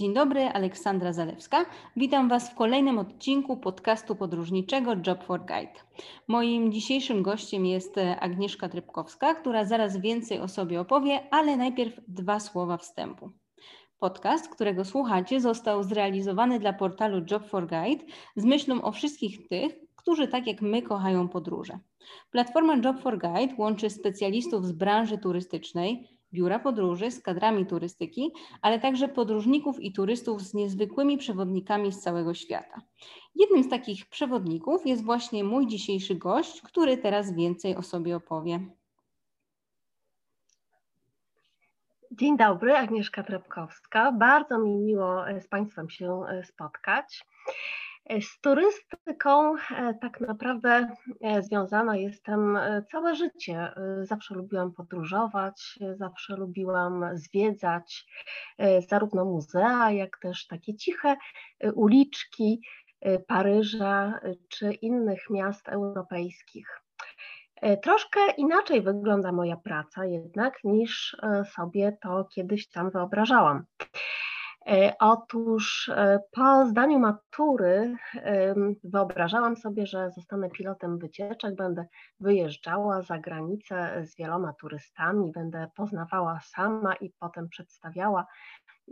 Dzień dobry, Aleksandra Zalewska. Witam Was w kolejnym odcinku podcastu podróżniczego Job for Guide. Moim dzisiejszym gościem jest Agnieszka Trybkowska, która zaraz więcej o sobie opowie, ale najpierw dwa słowa wstępu. Podcast, którego słuchacie, został zrealizowany dla portalu Job for Guide z myślą o wszystkich tych, którzy tak jak my kochają podróże. Platforma Job for Guide łączy specjalistów z branży turystycznej, biura podróży z kadrami turystyki, ale także podróżników i turystów z niezwykłymi przewodnikami z całego świata. Jednym z takich przewodników jest właśnie mój dzisiejszy gość, który teraz więcej o sobie opowie. Dzień dobry, Agnieszka Trepkowska. Bardzo mi miło z Państwem się spotkać. Z turystyką e, tak naprawdę e, związana jestem e, całe życie. Zawsze lubiłam podróżować, zawsze lubiłam zwiedzać zarówno muzea, jak też takie ciche uliczki Paryża czy innych miast europejskich. Troszkę inaczej wygląda moja praca jednak niż sobie to kiedyś tam wyobrażałam. E, otóż e, po zdaniu matury wyobrażałam sobie, że zostanę pilotem wycieczek, będę wyjeżdżała za granicę z wieloma turystami, będę poznawała sama i potem przedstawiała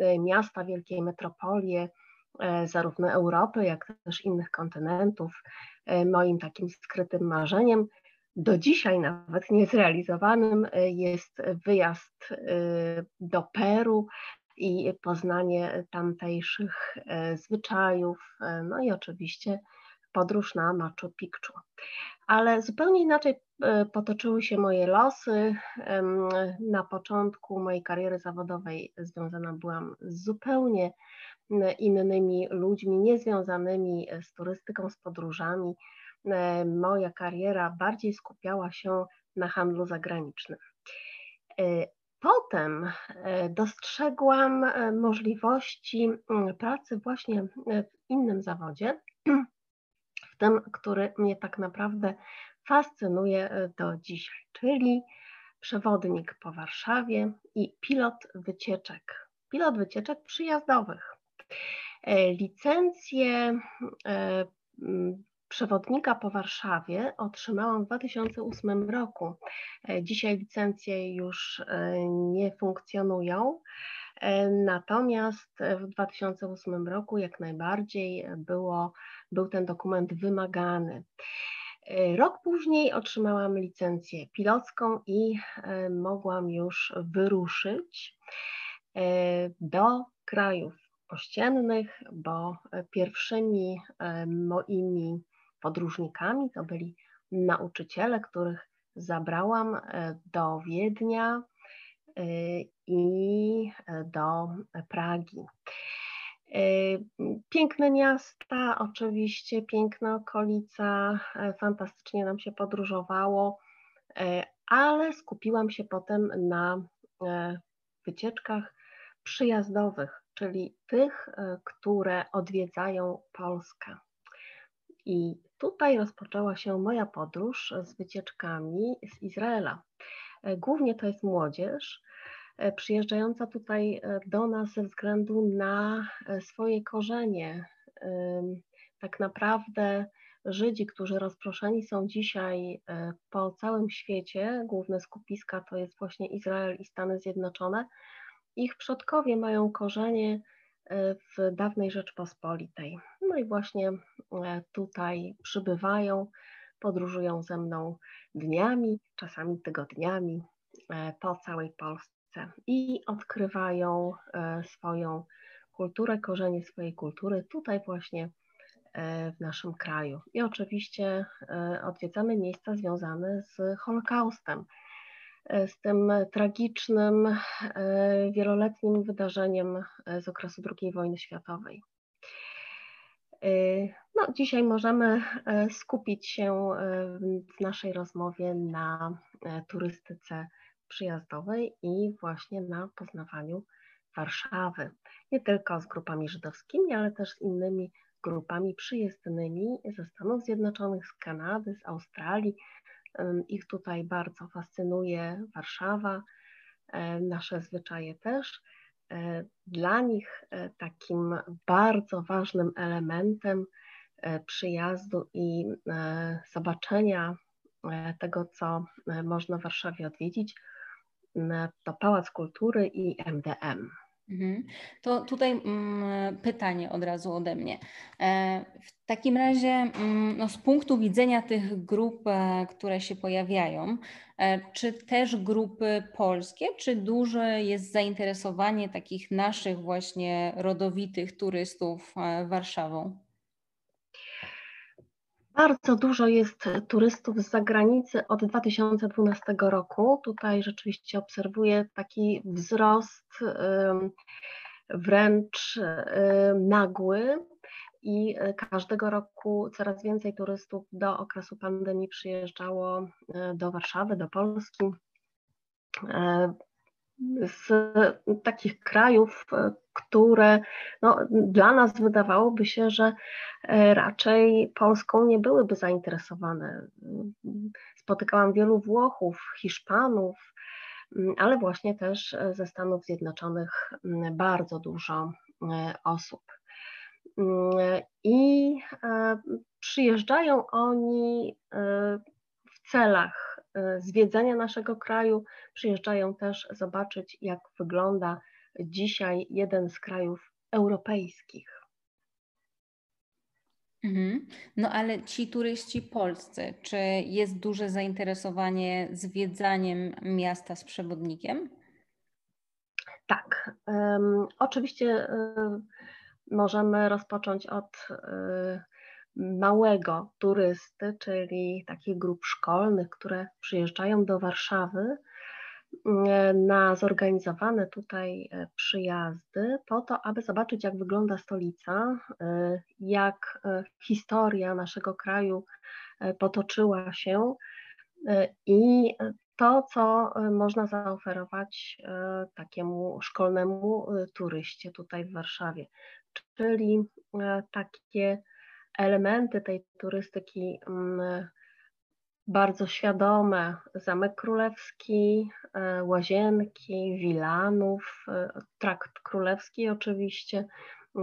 e, miasta, wielkie metropolie, zarówno Europy, jak też innych kontynentów. Moim takim skrytym marzeniem, do dzisiaj nawet niezrealizowanym, jest wyjazd do Peru, i poznanie tamtejszych e, zwyczajów, e, no i oczywiście podróż na Machu Picchu. Ale zupełnie inaczej e, potoczyły się moje losy. Na początku mojej kariery zawodowej związana byłam z zupełnie innymi ludźmi, niezwiązanymi z turystyką, z podróżami. Moja kariera bardziej skupiała się na handlu zagranicznym. Potem e, dostrzegłam e, możliwości mm, pracy właśnie e, w innym zawodzie, w tym, który mnie tak naprawdę fascynuje do dzisiaj, czyli przewodnik po Warszawie i pilot wycieczek. Pilot wycieczek przyjazdowych. Licencję przewodnika po Warszawie otrzymałam w 2008 roku. E, dzisiaj licencje już e, nie funkcjonują, e, natomiast w 2008 roku jak najbardziej było, był ten dokument wymagany. Rok później otrzymałam licencję pilocką i mogłam już wyruszyć do krajów ościennych, bo pierwszymi moimi podróżnikami, to byli nauczyciele, których zabrałam e, do Wiednia e, i e, do Pragi. Piękne miasta, oczywiście, piękna okolica, fantastycznie nam się podróżowało, ale skupiłam się potem na wycieczkach przyjazdowych, czyli tych, które odwiedzają Polskę. I tutaj rozpoczęła się moja podróż z wycieczkami z Izraela. E, głównie to jest młodzież e, przyjeżdżająca tutaj e, do nas ze względu na swoje korzenie. Tak naprawdę Żydzi, którzy rozproszeni są dzisiaj po całym świecie, główne skupiska to jest właśnie Izrael i Stany Zjednoczone, ich przodkowie mają korzenie w dawnej Rzeczpospolitej. No i właśnie e, tutaj przybywają, podróżują ze mną dniami, czasami tygodniami e, po całej Polsce i odkrywają e, swoją kulturę, korzenie swojej kultury tutaj właśnie w naszym kraju. I oczywiście odwiedzamy miejsca związane z Holokaustem z tym tragicznym, e, wieloletnim wydarzeniem e, z okresu II wojny światowej. No, dzisiaj możemy skupić się w naszej rozmowie na turystyce przyjazdowej i właśnie na poznawaniu Warszawy. Nie tylko z grupami żydowskimi, ale też z innymi grupami przyjezdnymi ze Stanów Zjednoczonych, z Kanady, z Australii, ich tutaj bardzo fascynuje Warszawa, nasze zwyczaje też. Dla nich takim bardzo ważnym elementem przyjazdu i zobaczenia tego, co można w Warszawie odwiedzić, to Pałac Kultury i MDM. Mhm. To tutaj mm, pytanie od razu ode mnie. E, w takim razie, mm, no, z punktu widzenia tych grup, e, które się pojawiają, e, czy też grupy polskie, czy duże jest zainteresowanie takich naszych właśnie rodowitych turystów Warszawą? Bardzo dużo jest turystów z zagranicy od 2012 roku. Tutaj rzeczywiście obserwuję taki wzrost wręcz nagły i każdego roku coraz więcej turystów do okresu pandemii przyjeżdżało e, do Warszawy, do Polski. E, z takich krajów, e, które no, dla nas wydawałoby się, że e, raczej Polską nie byłyby zainteresowane. Spotykałam wielu Włochów, Hiszpanów, ale właśnie też ze Stanów Zjednoczonych bardzo dużo e, osób. I przyjeżdżają oni w celach E, zwiedzania naszego kraju, przyjeżdżają też zobaczyć, jak wygląda dzisiaj jeden z krajów europejskich. Mhm. No ale ci turyści polscy, czy jest duże zainteresowanie zwiedzaniem miasta z przewodnikiem? Tak. Um, oczywiście um, możemy rozpocząć od um, małego turysty, czyli takich grup szkolnych, które przyjeżdżają do Warszawy mm, na zorganizowane tutaj e, przyjazdy po to, aby zobaczyć, jak wygląda stolica, e, jak e, historia naszego kraju potoczyła się i to, co można zaoferować takiemu szkolnemu turyście tutaj w Warszawie, czyli takie elementy tej turystyki mm, bardzo świadome. Zamek Królewski, e, łazienki, Wilanów, e, trakt królewski oczywiście.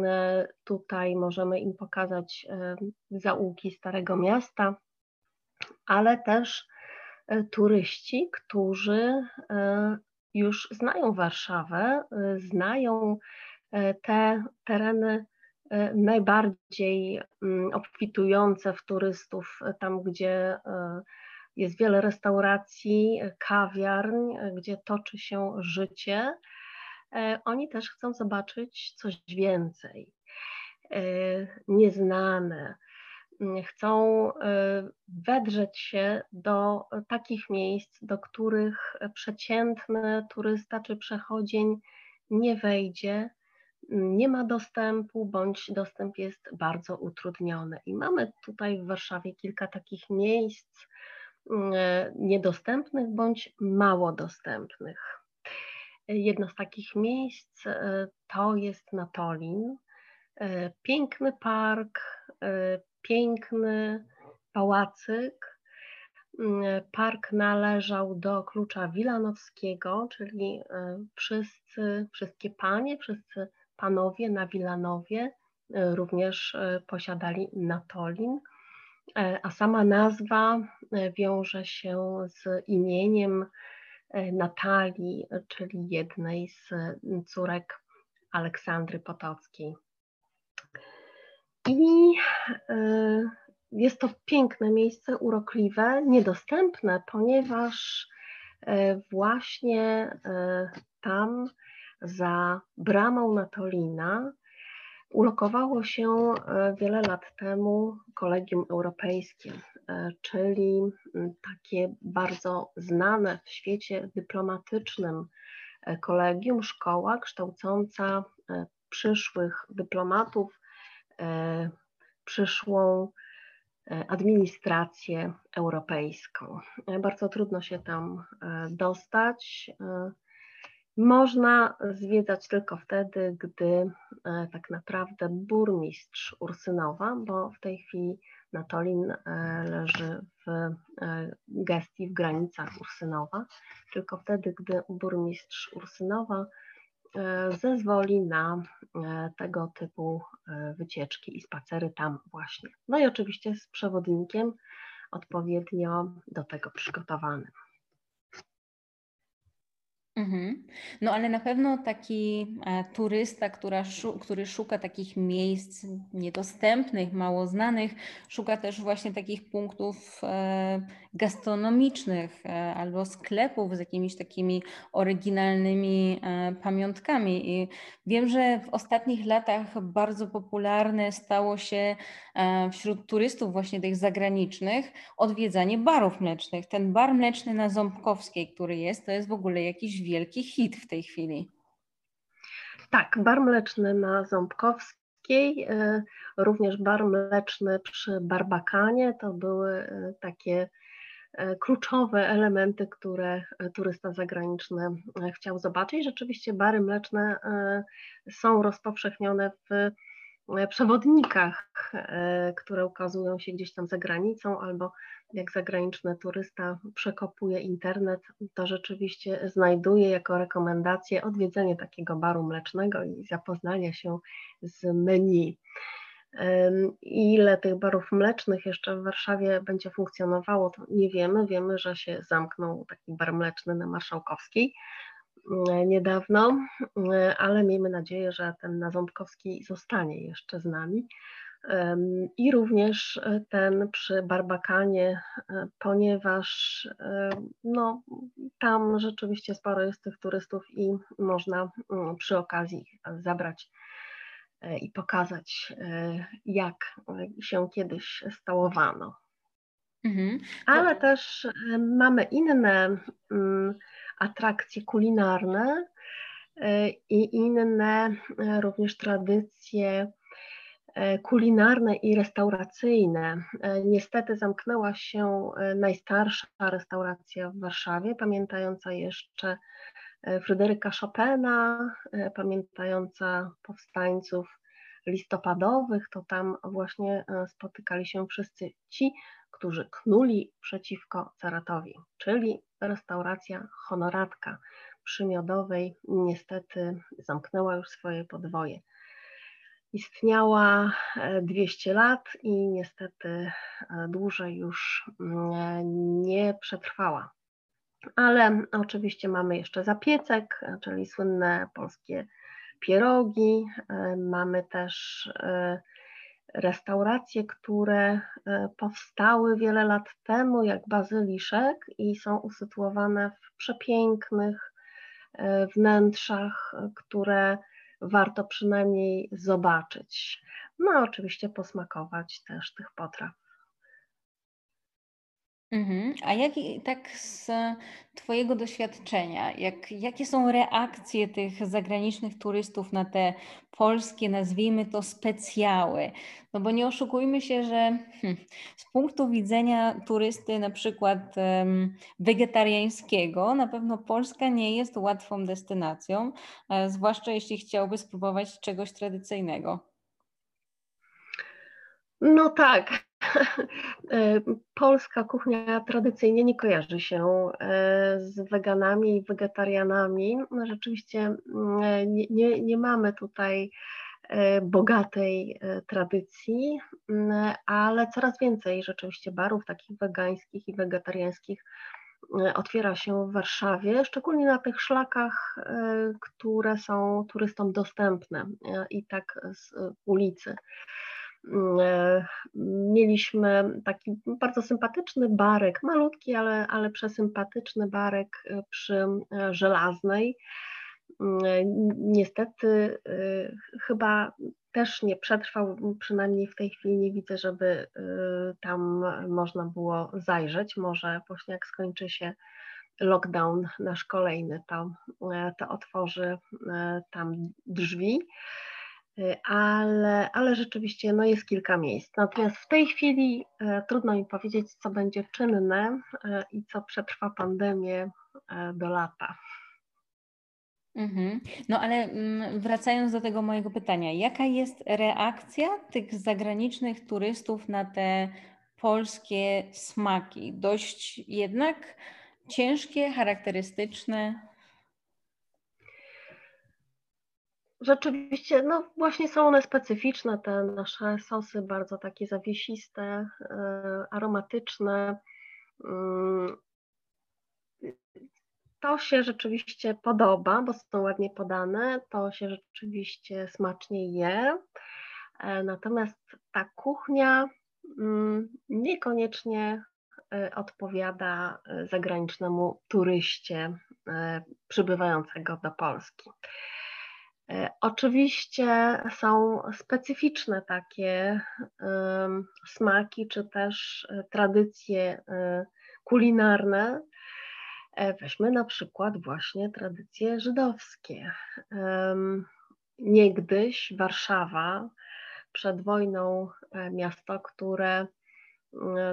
E, tutaj możemy im pokazać zaułki Starego Miasta, ale też turyści, którzy już znają Warszawę, znają te tereny najbardziej mm, obfitujące w turystów, e, tam gdzie e, jest wiele restauracji, kawiarń, gdzie toczy się życie. Oni też chcą zobaczyć coś więcej, nieznane. Mm, chcą wedrzeć się do takich miejsc, do których przeciętny turysta czy przechodzień nie wejdzie, nie ma dostępu, bądź dostęp jest bardzo utrudniony. I mamy tutaj w Warszawie kilka takich miejsc mm, e, niedostępnych bądź mało dostępnych. Jedno z takich miejsc e, to jest Natolin. E, piękny park, piękny pałacyk. Mm, park należał do klucza Wilanowskiego, czyli wszyscy, wszystkie panie, wszyscy panowie na Wilanowie e, również e, posiadali natolin, e, a sama nazwa wiąże się z imieniem Natalii, czyli jednej z córek Aleksandry Potockiej. I jest to piękne miejsce, urokliwe, niedostępne, ponieważ właśnie tam za bramą Natolina ulokowało się e, wiele lat temu Kolegium Europejskie, e, czyli takie bardzo znane w świecie dyplomatycznym e, kolegium, szkoła kształcąca przyszłych dyplomatów, przyszłą administrację europejską. Bardzo trudno się tam dostać. Można zwiedzać tylko wtedy, gdy e, tak naprawdę burmistrz Ursynowa, bo w tej chwili Natolin e, leży w e, gestii w granicach Ursynowa, tylko wtedy, gdy burmistrz Ursynowa zezwoli na tego typu wycieczki i spacery tam właśnie. No i oczywiście z przewodnikiem odpowiednio do tego przygotowanym. Mhm. No ale na pewno taki e, turysta, która, który szuka takich miejsc niedostępnych, mało znanych, szuka też właśnie takich punktów e, gastronomicznych e, albo sklepów z jakimiś takimi oryginalnymi pamiątkami. I wiem, że w ostatnich latach bardzo popularne stało się wśród turystów właśnie tych zagranicznych odwiedzanie barów mlecznych. Ten bar mleczny na Ząbkowskiej, który jest, to jest w ogóle jakiś wielki hit w tej chwili. Tak, bar mleczny na Ząbkowskiej, e, również bar mleczny przy Barbakanie, to były e, takie e, kluczowe elementy, które turysta zagraniczny chciał zobaczyć. Rzeczywiście bary mleczne są rozpowszechnione w przewodnikach, które ukazują się gdzieś tam za granicą albo jak zagraniczny turysta przekopuje internet, to rzeczywiście znajduje jako rekomendację odwiedzenie takiego baru mlecznego i zapoznania się z menu. Ile tych barów mlecznych jeszcze w Warszawie będzie funkcjonowało, to nie wiemy. Wiemy, że się zamknął taki bar mleczny na Marszałkowskiej niedawno, ale miejmy nadzieję, że ten na Ząbkowskiej zostanie jeszcze z nami i również e, ten przy Barbakanie, e, ponieważ e, no, tam rzeczywiście sporo jest tych turystów i można mm, przy okazji zabrać i pokazać, jak się kiedyś stałowano. Mhm. Ale też mamy inne mm, atrakcje kulinarne i inne również tradycje E, kulinarne i restauracyjne. E, niestety zamknęła się e, najstarsza restauracja w Warszawie, pamiętająca jeszcze Fryderyka Chopina, pamiętająca powstańców listopadowych, to tam właśnie spotykali się wszyscy ci, którzy knuli przeciwko caratowi, czyli restauracja Honoratka przy Miodowej niestety zamknęła już swoje podwoje istniała 200 e, lat i niestety e, dłużej już mm, nie przetrwała. Ale oczywiście mamy jeszcze zapiecek, czyli słynne polskie pierogi. E, mamy też restauracje, które powstały wiele lat temu, jak bazyliszek i są usytuowane w przepięknych wnętrzach, które warto przynajmniej zobaczyć. No, oczywiście posmakować też tych potraw. Mhm. A jak tak z Twojego doświadczenia, jak, jakie są reakcje tych zagranicznych turystów na te polskie, nazwijmy to specjały? No bo nie oszukujmy się, że hmm, z punktu widzenia turysty na przykład um, wegetariańskiego, na pewno Polska nie jest łatwą destynacją, e, zwłaszcza jeśli chciałby spróbować czegoś tradycyjnego. No tak, polska kuchnia tradycyjnie nie kojarzy się e, z weganami i wegetarianami. No, rzeczywiście mm, nie, nie, nie mamy tutaj e, bogatej tradycji, mm, ale coraz więcej rzeczywiście barów takich wegańskich i wegetariańskich otwiera się w Warszawie, szczególnie na tych szlakach, które są turystom dostępne i tak z ulicy. Mm, e, mieliśmy taki bardzo sympatyczny barek, malutki, ale, ale przesympatyczny barek e, przy e, Żelaznej. Mm, niestety chyba też nie przetrwał, przynajmniej w tej chwili nie widzę, żeby tam można było zajrzeć. Może właśnie jak skończy się lockdown nasz kolejny, to, to otworzy tam drzwi. Y, ale, ale rzeczywiście no jest kilka miejsc. Natomiast w tej chwili e, trudno mi powiedzieć, co będzie czynne e, i co przetrwa pandemię do lata. Mhm. No ale mm, wracając do tego mojego pytania, jaka jest reakcja tych zagranicznych turystów na te polskie smaki? Dość jednak ciężkie, charakterystyczne? Rzeczywiście, no właśnie są one specyficzne, te nasze sosy bardzo takie zawiesiste, e, aromatyczne. Mm, to się rzeczywiście podoba, bo są ładnie podane, to się rzeczywiście smacznie je. E, natomiast ta kuchnia mm, niekoniecznie e, odpowiada zagranicznemu turyście przybywającego do Polski. E, oczywiście są specyficzne takie smaki, czy też e, tradycje e, kulinarne. Weźmy na przykład właśnie tradycje żydowskie. Niegdyś Warszawa, przed wojną miasto, które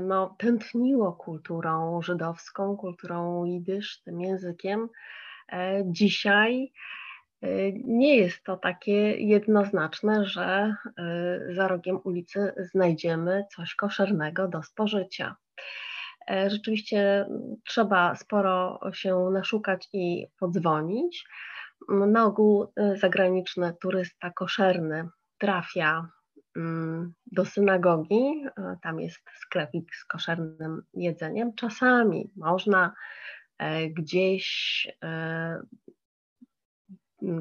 no, tętniło kulturą żydowską, kulturą jidysz, tym językiem. Dzisiaj nie jest to takie jednoznaczne, że y, za rogiem ulicy znajdziemy coś koszernego do spożycia. E, rzeczywiście trzeba sporo się naszukać i podzwonić. Na ogół y, zagraniczny turysta koszerny trafia mm, do synagogi, e, tam jest sklepik z koszernym jedzeniem. Czasami można e, gdzieś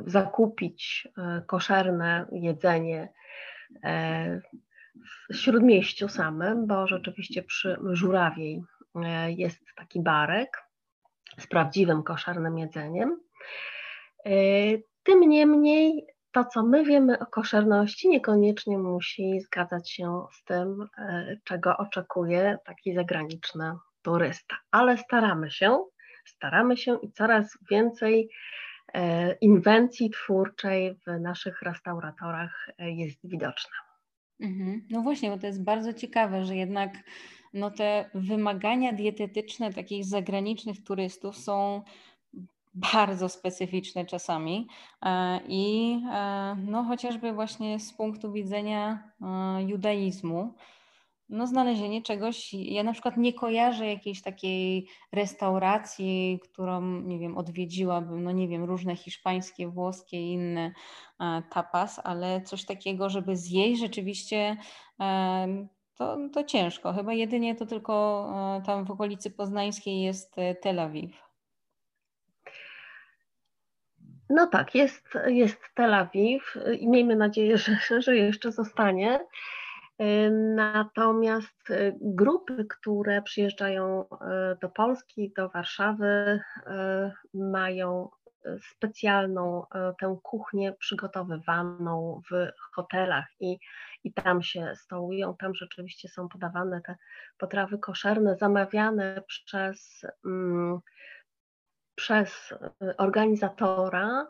zakupić e, koszerne jedzenie e, w śródmieściu samym, bo rzeczywiście przy Żurawiej e, jest taki barek z prawdziwym koszernym jedzeniem. Tym niemniej to, co my wiemy o koszerności, niekoniecznie musi zgadzać się z tym, czego oczekuje taki zagraniczny turysta. Ale staramy się, staramy się i coraz więcej inwencji twórczej w naszych restauratorach e, jest widoczna. Mhm. No właśnie, bo to jest bardzo ciekawe, że jednak no te wymagania dietetyczne takich zagranicznych turystów są bardzo specyficzne czasami e, i no chociażby właśnie z punktu widzenia judaizmu, no, znalezienie czegoś. Ja na przykład nie kojarzę jakiejś takiej restauracji, którą, nie wiem, odwiedziłabym, no nie wiem, różne hiszpańskie, włoskie i inne e, tapas, ale coś takiego, żeby zjeść rzeczywiście e, to, to ciężko. Chyba jedynie to tylko e, tam w okolicy poznańskiej jest Tel Awiw. No tak, jest, jest Tel Awiw i miejmy nadzieję, że, że jeszcze zostanie. Natomiast y, grupy, które przyjeżdżają y, do Polski, do Warszawy, y, mają specjalną tę kuchnię przygotowywaną w hotelach i, i tam się stołują. Tam rzeczywiście są podawane te potrawy koszerne, zamawiane przez, mm, przez organizatora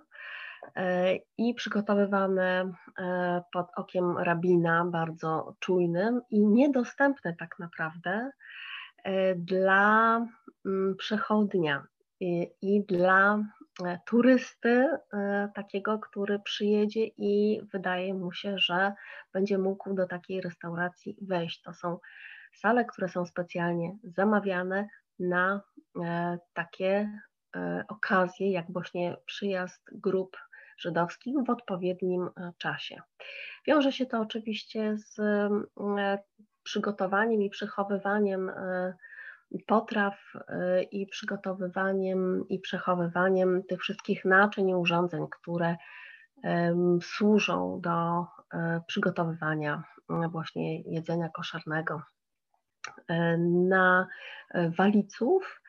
i przygotowywane e, pod okiem rabina, bardzo czujnym i niedostępne tak naprawdę e, dla mm, przechodnia i dla turysty takiego, który przyjedzie i wydaje mu się, że będzie mógł do takiej restauracji wejść. To są sale, które są specjalnie zamawiane na takie okazje, jak właśnie przyjazd grup żydowskich w odpowiednim e, czasie. Wiąże się to oczywiście z e, przygotowaniem i przechowywaniem e, potraw i przygotowywaniem i przechowywaniem tych wszystkich naczyń i urządzeń, które służą do przygotowywania właśnie jedzenia koszernego. Na waliców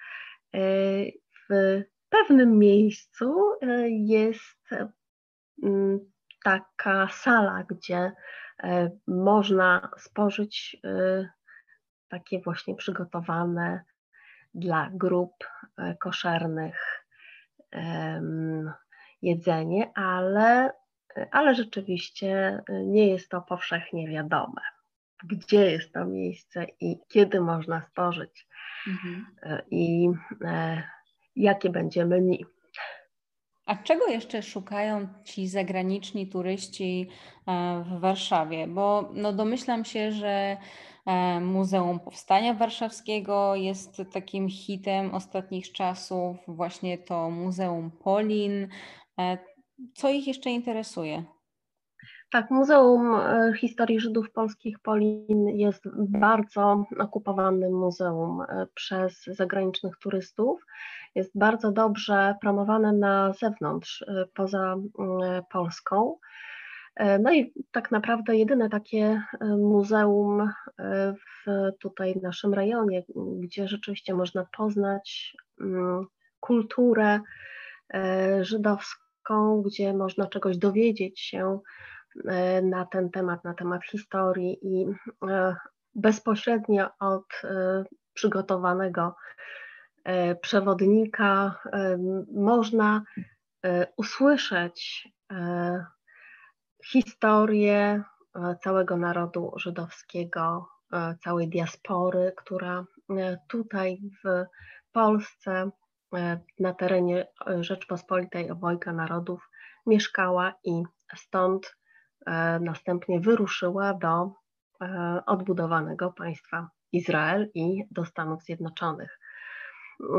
w pewnym miejscu jest taka sala, gdzie e, można spożyć e, takie właśnie przygotowane dla grup e, koszernych jedzenie, ale, ale rzeczywiście nie jest to powszechnie wiadome, gdzie jest to miejsce i kiedy można spożyć mhm. i jakie będzie menu. A czego jeszcze szukają ci zagraniczni turyści e, w Warszawie? Bo no domyślam się, że e, Muzeum Powstania Warszawskiego jest takim hitem ostatnich czasów, właśnie to Muzeum Polin. E, co ich jeszcze interesuje? Tak, Muzeum Historii Żydów Polskich Polin jest bardzo okupowanym muzeum przez zagranicznych turystów. Jest bardzo dobrze promowane na zewnątrz, e, poza Polską. No i tak naprawdę jedyne takie muzeum w tutaj naszym rejonie, gdzie rzeczywiście można poznać kulturę żydowską, gdzie można czegoś dowiedzieć się na ten temat, na temat historii i bezpośrednio od przygotowanego przewodnika można usłyszeć historię całego narodu żydowskiego, całej diaspory, która tutaj w Polsce, na terenie Rzeczpospolitej obojga narodów mieszkała i stąd E, następnie wyruszyła do e, odbudowanego państwa Izrael i do Stanów Zjednoczonych.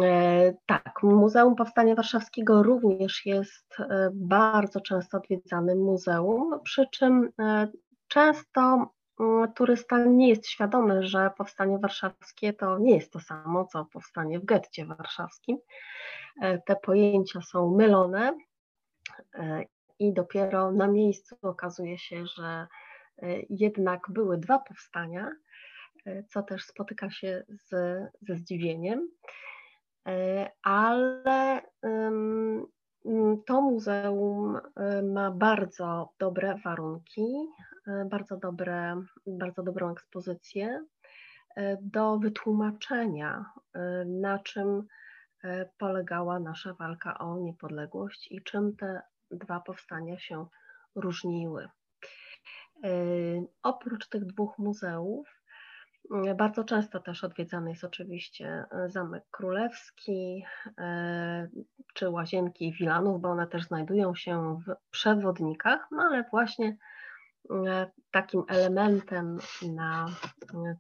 E, tak, Muzeum Powstania Warszawskiego również jest bardzo często odwiedzanym muzeum, przy czym często turysta nie jest świadomy, że powstanie warszawskie to nie jest to samo, co powstanie w getcie warszawskim. Te pojęcia są mylone i dopiero na miejscu okazuje się, że e, jednak były dwa powstania, e, co też spotyka się z, ze zdziwieniem, e, ale to muzeum ma bardzo dobre warunki, bardzo, dobre, bardzo dobrą ekspozycję do wytłumaczenia, na czym polegała nasza walka o niepodległość i czym te dwa powstania się różniły. E, oprócz tych dwóch muzeów, e, bardzo często też odwiedzany jest oczywiście e, Zamek Królewski czy Łazienki Wilanów, bo one też znajdują się w przewodnikach, no ale właśnie takim elementem na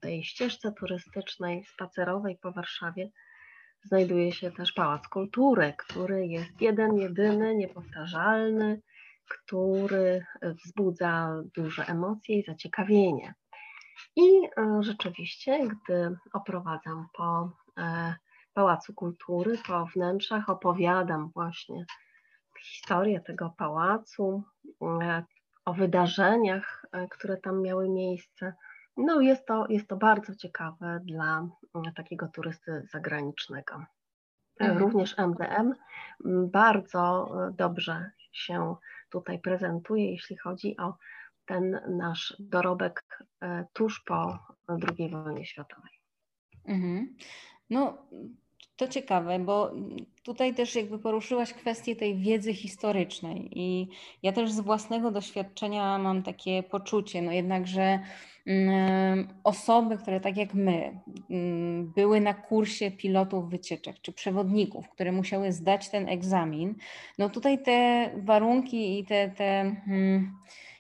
tej ścieżce turystycznej, spacerowej po Warszawie znajduje się też Pałac Kultury, który jest jeden, jedyny, niepowtarzalny, który wzbudza duże emocje i zaciekawienie. I e, rzeczywiście, gdy oprowadzam po e, Pałacu Kultury, po wnętrzach, opowiadam właśnie historię tego pałacu, e, o wydarzeniach, które tam miały miejsce, no jest to, jest to bardzo ciekawe dla mm, takiego turysty zagranicznego. Mhm. Również MDM bardzo e, dobrze się tutaj prezentuje, jeśli chodzi o ten nasz dorobek e, tuż po II wojnie światowej. Mhm. No, to ciekawe, bo tutaj też jakby poruszyłaś kwestię tej wiedzy historycznej i ja też z własnego doświadczenia mam takie poczucie, no jednakże mm, osoby, które tak jak my mm, były na kursie pilotów wycieczek czy przewodników, które musiały zdać ten egzamin, no tutaj te warunki i te, te hmm,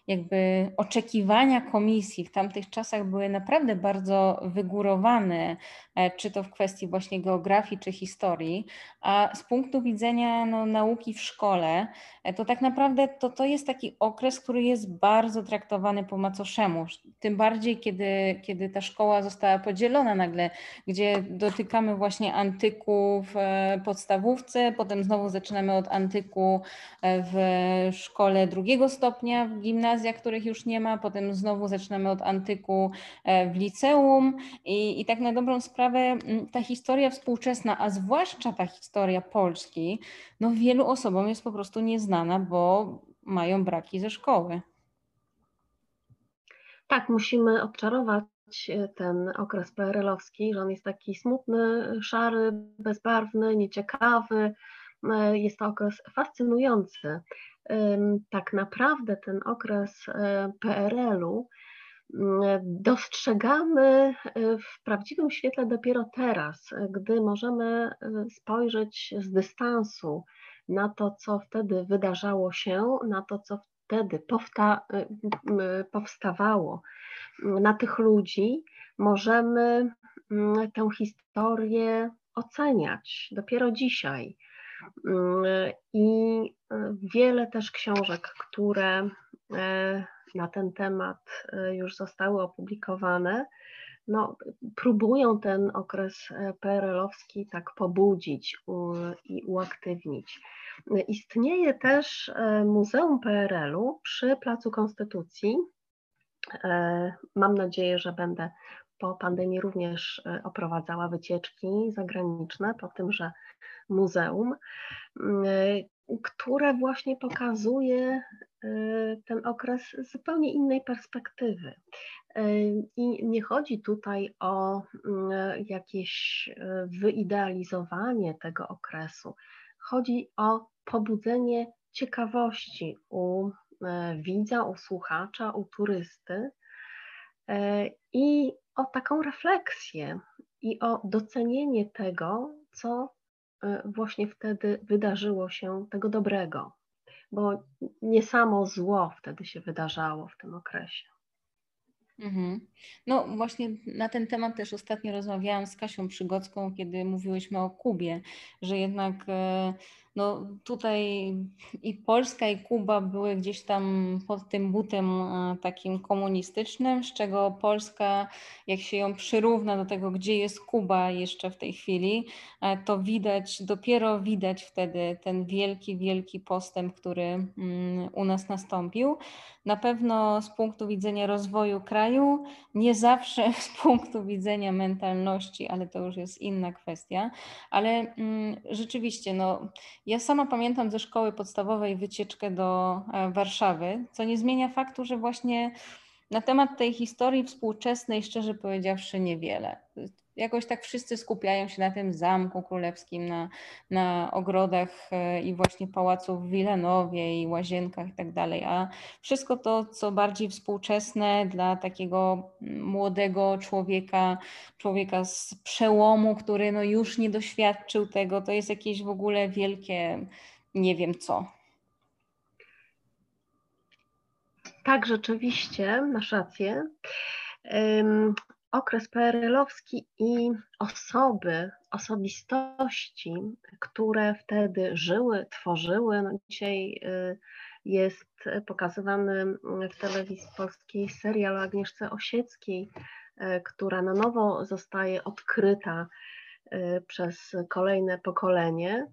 jakby oczekiwania komisji w tamtych czasach były naprawdę bardzo wygórowane, e, czy to w kwestii właśnie geografii, czy historii, a z punktu widzenia no, nauki w szkole, e, to tak naprawdę to, to jest taki okres, który jest bardzo traktowany po macoszemu, tym bardziej kiedy, kiedy ta szkoła została podzielona nagle, gdzie dotykamy właśnie antyku w e, podstawówce, potem znowu zaczynamy od antyku w szkole drugiego stopnia w gimnazjum, gimnazjach, których już nie ma, potem znowu zaczynamy od antyku e, w liceum i, i tak na dobrą sprawę ta historia współczesna, a zwłaszcza ta historia Polski, no wielu osobom jest po prostu nieznana, bo mają braki ze szkoły. Tak, musimy odczarować e, ten okres PRL-owski, że on jest taki smutny, szary, bezbarwny, nieciekawy. E, jest to okres fascynujący tak naprawdę ten okres e, PRL-u mm, dostrzegamy e, w prawdziwym świetle dopiero teraz, gdy możemy spojrzeć z dystansu na to, co wtedy wydarzało się, na to, co wtedy powsta powstawało, na tych ludzi, możemy tę historię oceniać dopiero dzisiaj. I wiele też książek, które na ten temat już zostały opublikowane, no, próbują ten okres e, PRL-owski tak pobudzić i uaktywnić. Istnieje też e, Muzeum PRL-u przy Placu Konstytucji. E, mam nadzieję, że będę po pandemii również oprowadzała wycieczki zagraniczne po tymże muzeum, które właśnie pokazuje ten okres z zupełnie innej perspektywy. I nie chodzi tutaj o mm, jakieś e, wyidealizowanie tego okresu. Chodzi o pobudzenie ciekawości u e, widza, u słuchacza, u turysty e, i o taką refleksję i o docenienie tego, co właśnie wtedy wydarzyło się, tego dobrego, bo nie samo zło wtedy się wydarzało w tym okresie. Mhm. No właśnie na ten temat też ostatnio rozmawiałam z Kasią Przygocką, kiedy mówiłyśmy o Kubie, że jednak e, no tutaj i Polska i Kuba były gdzieś tam pod tym butem e, takim komunistycznym, z czego Polska, jak się ją przyrówna do tego, gdzie jest Kuba jeszcze w tej chwili, e, to widać, dopiero widać wtedy ten wielki, wielki postęp, który mm, u nas nastąpił. Na pewno z punktu widzenia rozwoju kraju, nie zawsze z punktu widzenia mentalności, ale to już jest inna kwestia, ale mm, rzeczywiście, no ja sama pamiętam ze szkoły podstawowej wycieczkę do e, Warszawy, co nie zmienia faktu, że właśnie na temat tej historii współczesnej, szczerze powiedziawszy, niewiele jakoś tak wszyscy skupiają się na tym zamku królewskim, na, na ogrodach e, i właśnie pałacu w Wilanowie i łazienkach i tak dalej, a wszystko to, co bardziej współczesne dla takiego młodego człowieka, człowieka z przełomu, który no już nie doświadczył tego, to jest jakieś w ogóle wielkie nie wiem co. Tak, rzeczywiście, masz rację okres PRL-owski i osoby, osobistości, które wtedy żyły, tworzyły. No dzisiaj y, jest pokazywany w telewizji polskiej serial o Agnieszce Osieckiej, y, która na nowo zostaje odkryta y, przez kolejne pokolenie.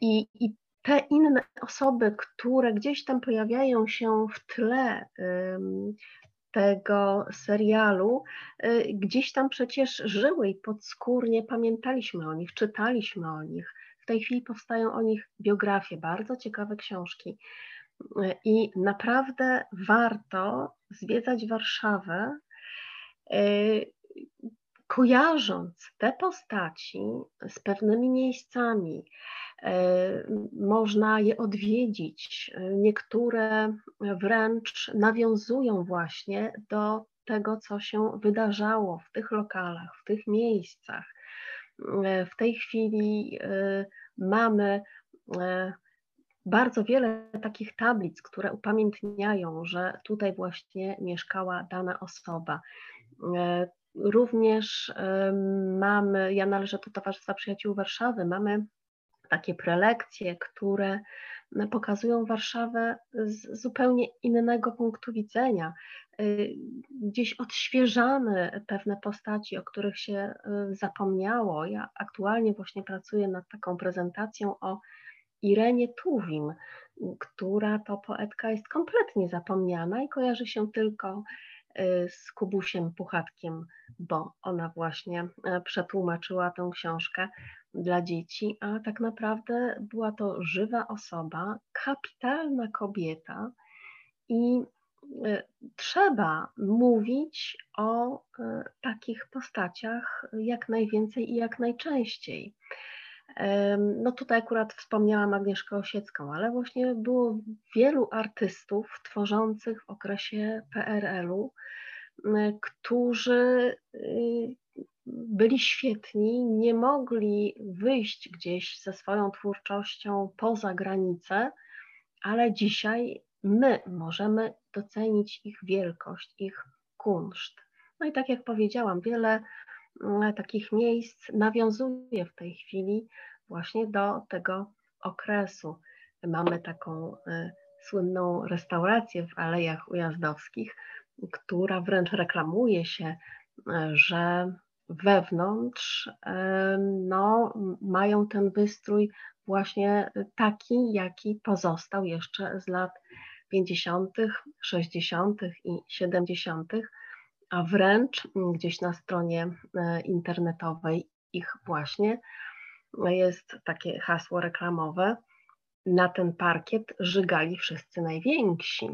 I, i te inne osoby, które gdzieś tam pojawiają się w tle, tego serialu, y, gdzieś tam przecież żyły i podskórnie pamiętaliśmy o nich, czytaliśmy o nich. W tej chwili powstają o nich biografie, bardzo ciekawe książki. Y, I naprawdę warto zwiedzać Warszawę, y, kojarząc te postaci z pewnymi miejscami, można je odwiedzić. Niektóre wręcz nawiązują właśnie do tego, co się wydarzało w tych lokalach, w tych miejscach. E, w tej chwili e, mamy bardzo wiele takich tablic, które upamiętniają, że tutaj właśnie mieszkała dana osoba. Również mamy, ja należę do Towarzystwa Przyjaciół Warszawy, mamy takie prelekcje, które pokazują Warszawę z zupełnie innego punktu widzenia. Y, gdzieś odświeżamy pewne postaci, o których się y, zapomniało. Ja aktualnie właśnie pracuję nad taką prezentacją o Irenie Tuwim, która to poetka jest kompletnie zapomniana i kojarzy się tylko y, z Kubusiem Puchatkiem, bo ona właśnie przetłumaczyła tę książkę dla dzieci, a tak naprawdę była to żywa osoba, kapitalna kobieta i e, trzeba mówić o e, takich postaciach jak najwięcej i jak najczęściej. No tutaj akurat wspomniałam Agnieszkę Osiecką, ale właśnie było wielu artystów tworzących w okresie PRL-u, którzy y, byli świetni, nie mogli wyjść gdzieś ze swoją twórczością poza granicę, ale dzisiaj my możemy docenić ich wielkość, ich kunszt. No i tak jak powiedziałam, wiele takich miejsc nawiązuje w tej chwili właśnie do tego okresu. Mamy taką słynną restaurację w Alejach Ujazdowskich, która wręcz reklamuje się, że wewnątrz no, mają ten wystrój właśnie taki, jaki pozostał jeszcze z lat 50., 60. i 70., a wręcz gdzieś na stronie e, internetowej ich właśnie jest takie hasło reklamowe. Na ten parkiet żygali wszyscy najwięksi.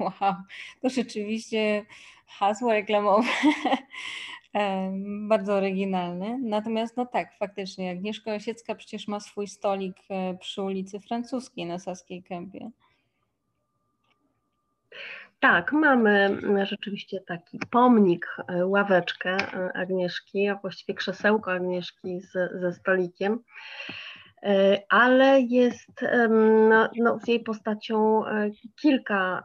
Wow, to rzeczywiście hasło reklamowe bardzo oryginalne. Natomiast no tak, faktycznie Agnieszka Osiecka przecież ma swój stolik e, przy ulicy Francuskiej na Saskiej Kępie. Tak, mamy rzeczywiście taki pomnik, e, ławeczkę e, Agnieszki, a właściwie krzesełko Agnieszki z, ze stolikiem. E, ale jest no, no, z jej postacią kilka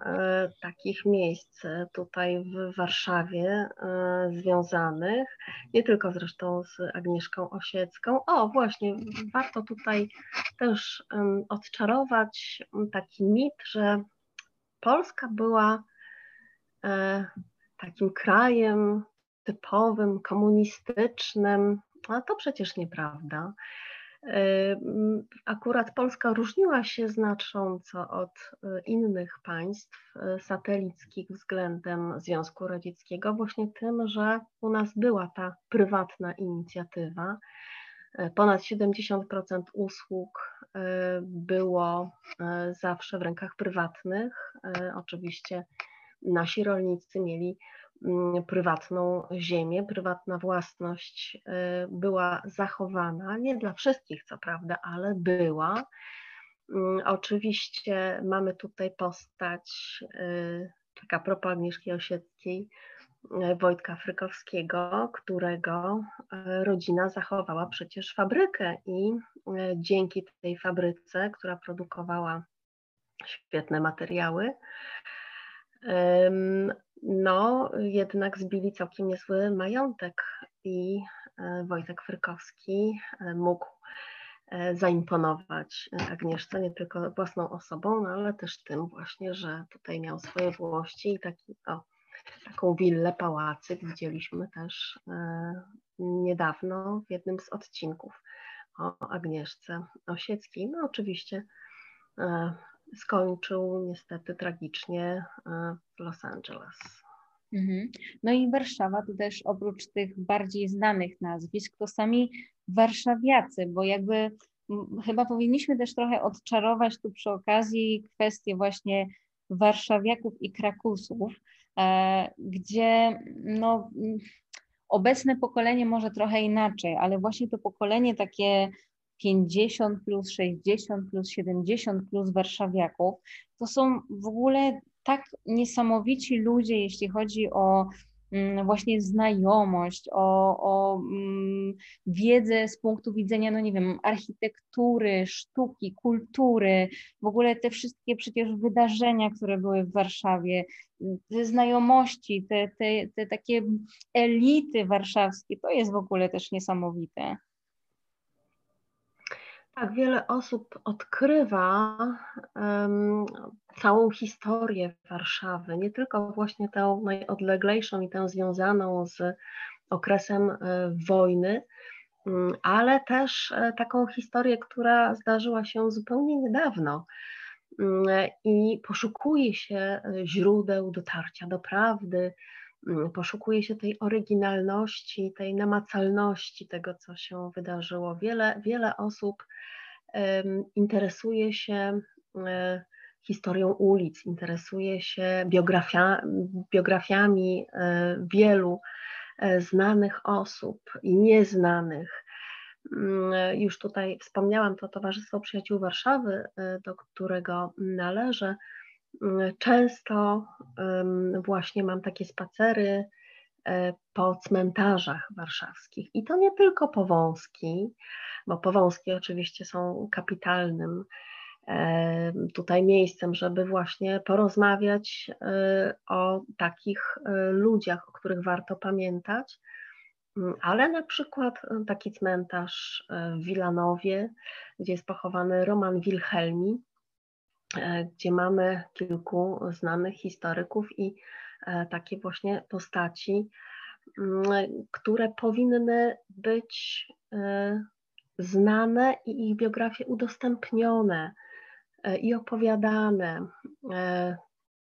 takich miejsc tutaj w Warszawie związanych, nie tylko zresztą z Agnieszką Osiecką. O, właśnie, warto tutaj też odczarować taki mit, że Polska była takim krajem typowym, komunistycznym, a to przecież nieprawda. Akurat Polska różniła się znacząco od e, innych państw e, satelickich względem Związku Radzieckiego, właśnie tym, że u nas była ta prywatna inicjatywa. E, ponad 70% usług było zawsze w rękach prywatnych. Oczywiście nasi rolnicy mieli Mm, prywatną ziemię, prywatna własność y, była zachowana, nie dla wszystkich co prawda, ale była. Mm, oczywiście mamy tutaj postać, y, taka propos Agnieszki Osieckiej, y, Wojtka Frykowskiego, którego rodzina zachowała przecież fabrykę i dzięki tej fabryce, która produkowała świetne materiały, no jednak zbili całkiem niezły majątek i e, Wojtek Frykowski e, mógł e, zaimponować Agnieszce nie tylko własną osobą, no ale też tym właśnie, że tutaj miał swoje włości i taki, o, taką willę, pałacyk widzieliśmy też niedawno w jednym z odcinków o Agnieszce Osieckiej. No oczywiście skończył niestety tragicznie e, w Los Angeles. Mhm. No i Warszawa to też oprócz tych bardziej znanych nazwisk, to sami warszawiacy, bo jakby chyba powinniśmy też trochę odczarować tu przy okazji kwestię właśnie warszawiaków i krakusów, e, gdzie no, obecne pokolenie może trochę inaczej, ale właśnie to pokolenie takie 50 plus, 60 plus, 70 plus warszawiaków, to są w ogóle tak niesamowici ludzie, jeśli chodzi o mm, właśnie znajomość, o, o mm, wiedzę z punktu widzenia, no nie wiem, architektury, sztuki, kultury, w ogóle te wszystkie przecież wydarzenia, które były w Warszawie, te znajomości, te, te, te takie elity warszawskie, to jest w ogóle też niesamowite. Tak, wiele osób odkrywa um, całą historię Warszawy, nie tylko właśnie tę najodleglejszą i tę związaną z okresem e, wojny, um, ale też e, taką historię, która zdarzyła się zupełnie niedawno. Um, I poszukuje się e, źródeł dotarcia do prawdy, Mm, poszukuje się tej oryginalności, tej namacalności tego, co się wydarzyło. Wiele, wiele osób interesuje się e, historią ulic, interesuje się biografia, biografiami e, wielu e, znanych osób i nieznanych. Mm, już tutaj wspomniałam to Towarzystwo Przyjaciół Warszawy, do którego należę. Często właśnie mam takie spacery e, po cmentarzach warszawskich. I to nie tylko Powązki, bo Powązki oczywiście są kapitalnym tutaj miejscem, żeby właśnie porozmawiać e, o takich e, ludziach, o których warto pamiętać, mm, ale na przykład taki cmentarz w Wilanowie, gdzie jest pochowany Roman Wilhelmi, gdzie mamy kilku znanych historyków i takie właśnie postaci, mm, które powinny być znane i ich biografie udostępnione e, i opowiadane e,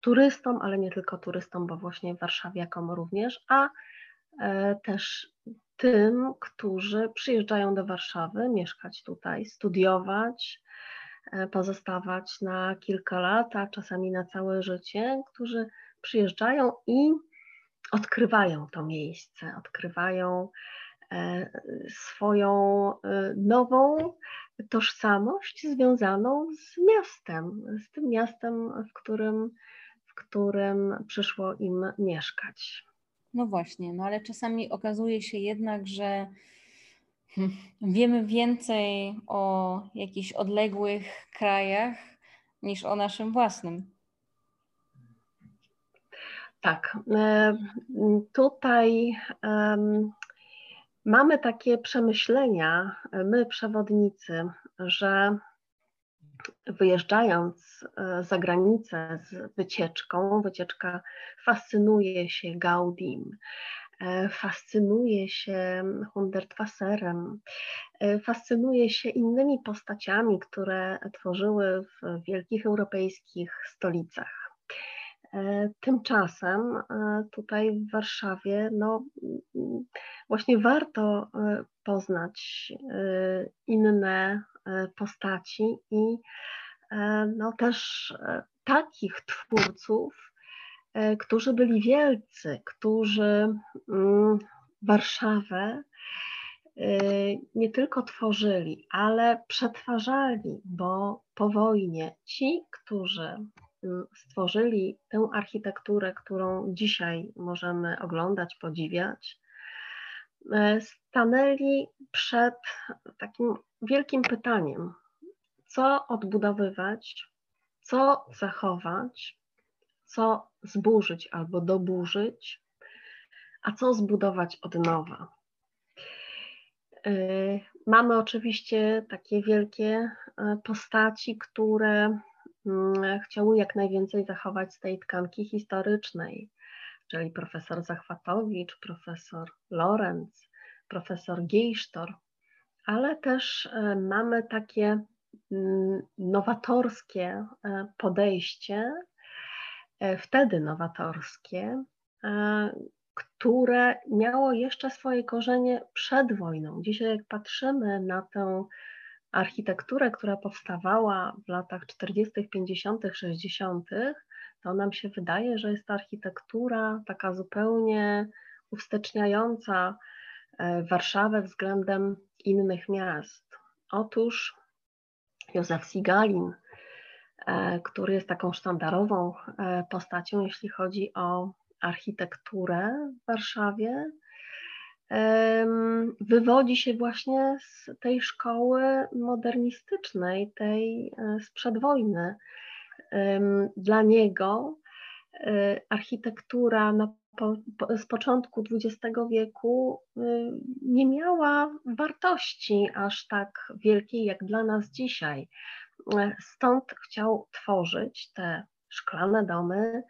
turystom, ale nie tylko turystom, bo właśnie warszawiakom również, a e, też tym, którzy przyjeżdżają do Warszawy, mieszkać tutaj, studiować, pozostawać na kilka lat, a czasami na całe życie, którzy przyjeżdżają i odkrywają to miejsce, odkrywają E, swoją e, nową tożsamość związaną z miastem, z tym miastem, w którym, w którym przyszło im mieszkać. No właśnie, no ale czasami okazuje się jednak, że wiemy więcej o jakichś odległych krajach niż o naszym własnym. Tak. E, tutaj mamy takie przemyślenia, my przewodnicy, że wyjeżdżając e, za granicę z wycieczką, wycieczka fascynuje się Gaudim, fascynuje się Hundertwasserem, e, fascynuje się innymi postaciami, które tworzyły w wielkich europejskich stolicach. E, tymczasem e, tutaj w Warszawie no, właśnie warto e, poznać inne postaci i no, też takich twórców, którzy byli wielcy, którzy mm, Warszawę nie tylko tworzyli, ale przetwarzali, bo po wojnie ci, którzy stworzyli tę architekturę, którą dzisiaj możemy oglądać, podziwiać, e, stanęli przed takim wielkim pytaniem, co odbudowywać, co zachować, co zburzyć albo doburzyć, a co zbudować od nowa. E, mamy oczywiście takie wielkie e, postaci, które Mm, chciały jak najwięcej zachować z tej tkanki historycznej, czyli profesor Zachwatowicz, profesor Lorenz, profesor Geisztor, ale też e, mamy takie mm, nowatorskie podejście, wtedy nowatorskie, które miało jeszcze swoje korzenie przed wojną. Dzisiaj, jak patrzymy na tę architekturę, która powstawała w latach 40., 50., 60., to nam się wydaje, że jest to architektura taka zupełnie uwsteczniająca e, Warszawę względem innych miast. Otóż Józef Sigalin, e, który jest taką sztandarową e, postacią, jeśli chodzi o architekturę w Warszawie, wywodzi się właśnie z tej szkoły modernistycznej, tej e, sprzed wojny. Dla niego e, architektura na, po, z początku XX wieku e, nie miała wartości aż tak wielkiej jak dla nas dzisiaj. Stąd chciał tworzyć te szklane domy,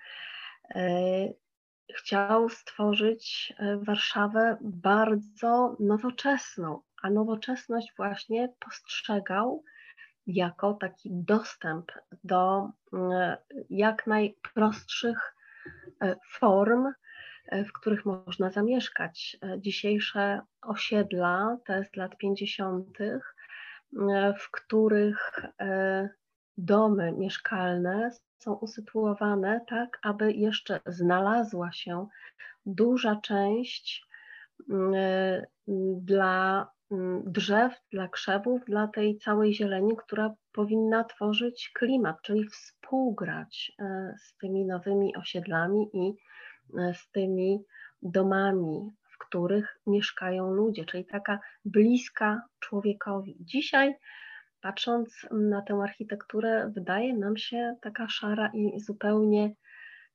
chciał stworzyć e, Warszawę bardzo nowoczesną, a nowoczesność właśnie postrzegał jako taki dostęp do e, jak najprostszych e, form, w których można zamieszkać. Dzisiejsze osiedla, to jest lat 50., w których domy mieszkalne są usytuowane tak, aby jeszcze znalazła się duża część mm, dla mm, drzew, dla krzewów, dla tej całej zieleni, która powinna tworzyć klimat, czyli współgrać e, z tymi nowymi osiedlami i e, z tymi domami, których mieszkają ludzie, czyli taka bliska człowiekowi. Dzisiaj patrząc na tę architekturę, wydaje nam się taka szara i zupełnie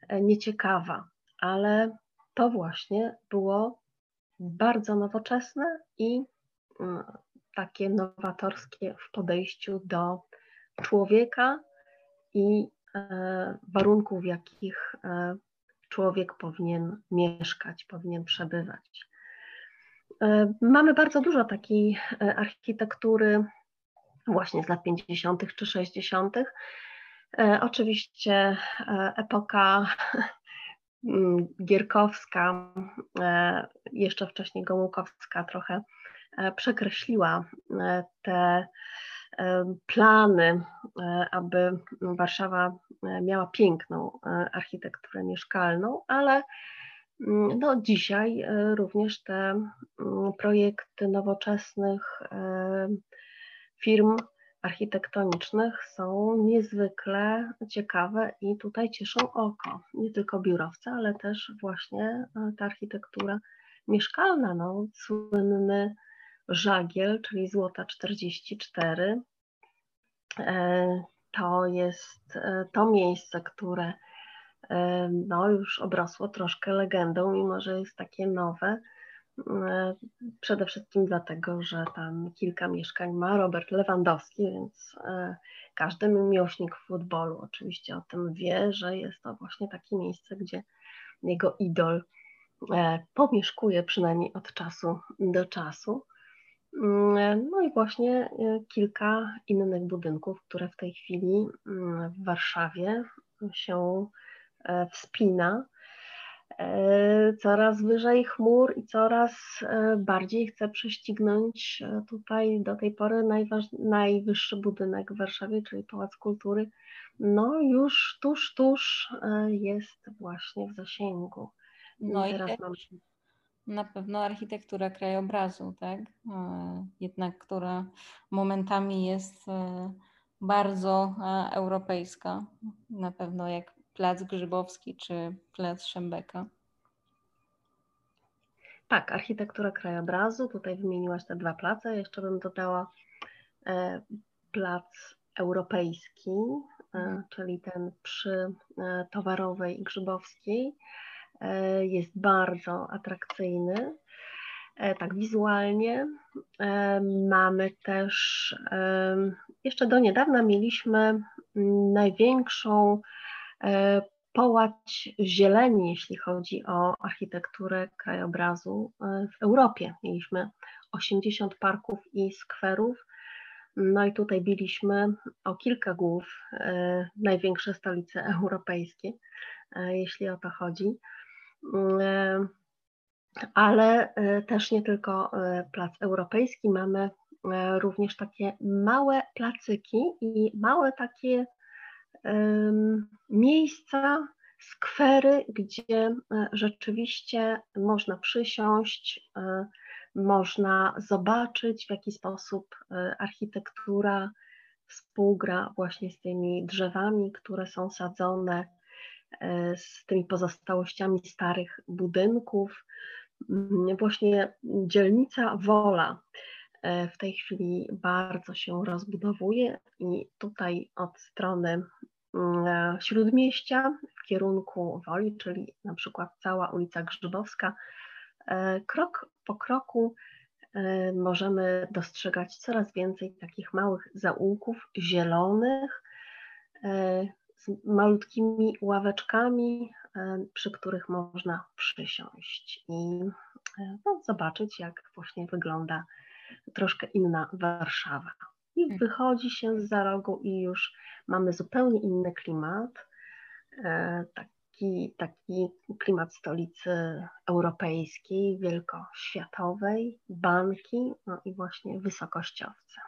e, nieciekawa, ale to właśnie było bardzo nowoczesne i mm, takie nowatorskie w podejściu do człowieka i e, warunków, w jakich e, człowiek powinien mieszkać, powinien przebywać. E, mamy bardzo dużo takiej architektury właśnie z lat 50. czy 60. Oczywiście epoka mm, Gierkowska, jeszcze wcześniej Gomułkowska trochę przekreśliła te plany, e, aby Warszawa e, miała piękną e, architekturę mieszkalną, ale mm, no, dzisiaj również te mm, projekty nowoczesnych firm architektonicznych są niezwykle ciekawe i tutaj cieszą oko. Nie tylko biurowce, ale też właśnie ta architektura mieszkalna. No, słynny żagiel, czyli złota 44. E, to jest e, to miejsce, które e, no, już obrosło troszkę legendą, mimo że jest takie nowe. Przede wszystkim dlatego, że tam kilka mieszkań ma Robert Lewandowski, więc każdy miłośnik futbolu oczywiście o tym wie, że jest to właśnie takie miejsce, gdzie jego idol pomieszkuje przynajmniej od czasu do czasu. Mm, no i właśnie e, kilka innych budynków, które w tej chwili mm, w Warszawie się e, wspina. E, coraz wyżej chmur i coraz bardziej chce prześcignąć tutaj do tej pory najwyższy budynek w Warszawie, czyli Pałac Kultury. No już tuż, tuż jest właśnie w zasięgu. No i teraz mamy na pewno architektura krajobrazu, tak? E, jednak która momentami jest e, bardzo e, europejska, na pewno jak Plac Grzybowski czy Plac Szembeka. Tak, architektura krajobrazu. Tutaj wymieniłaś te dwa place. Jeszcze bym dodała plac europejski, mhm. czyli ten przy Towarowej i Grzybowskiej. E, jest bardzo atrakcyjny. E, tak wizualnie. E, mamy też, jeszcze do niedawna mieliśmy największą połać zieleni, jeśli chodzi o architekturę krajobrazu w Europie. Mieliśmy 80 parków i skwerów. No i tutaj biliśmy o kilka głów największe stolice europejskie, jeśli o to chodzi. E, ale e, też nie tylko e, plac europejski, mamy również takie małe placyki i małe takie miejsca, skwery, gdzie rzeczywiście można przysiąść, można zobaczyć, w jaki sposób architektura współgra właśnie z tymi drzewami, które są sadzone z tymi pozostałościami starych budynków. Mm, właśnie dzielnica Wola e, w tej chwili bardzo się rozbudowuje i tutaj od strony mm, e, Śródmieścia w kierunku Woli, czyli na przykład cała ulica Grzybowska, krok po kroku możemy dostrzegać coraz więcej takich małych zaułków zielonych, malutkimi ławeczkami, e, przy których można przysiąść i e, no, zobaczyć, jak właśnie wygląda troszkę inna Warszawa. I hmm. wychodzi się z za rogu i już mamy zupełnie inny klimat, e, taki, taki klimat stolicy europejskiej, wielkoświatowej, banki, no i właśnie wysokościowce.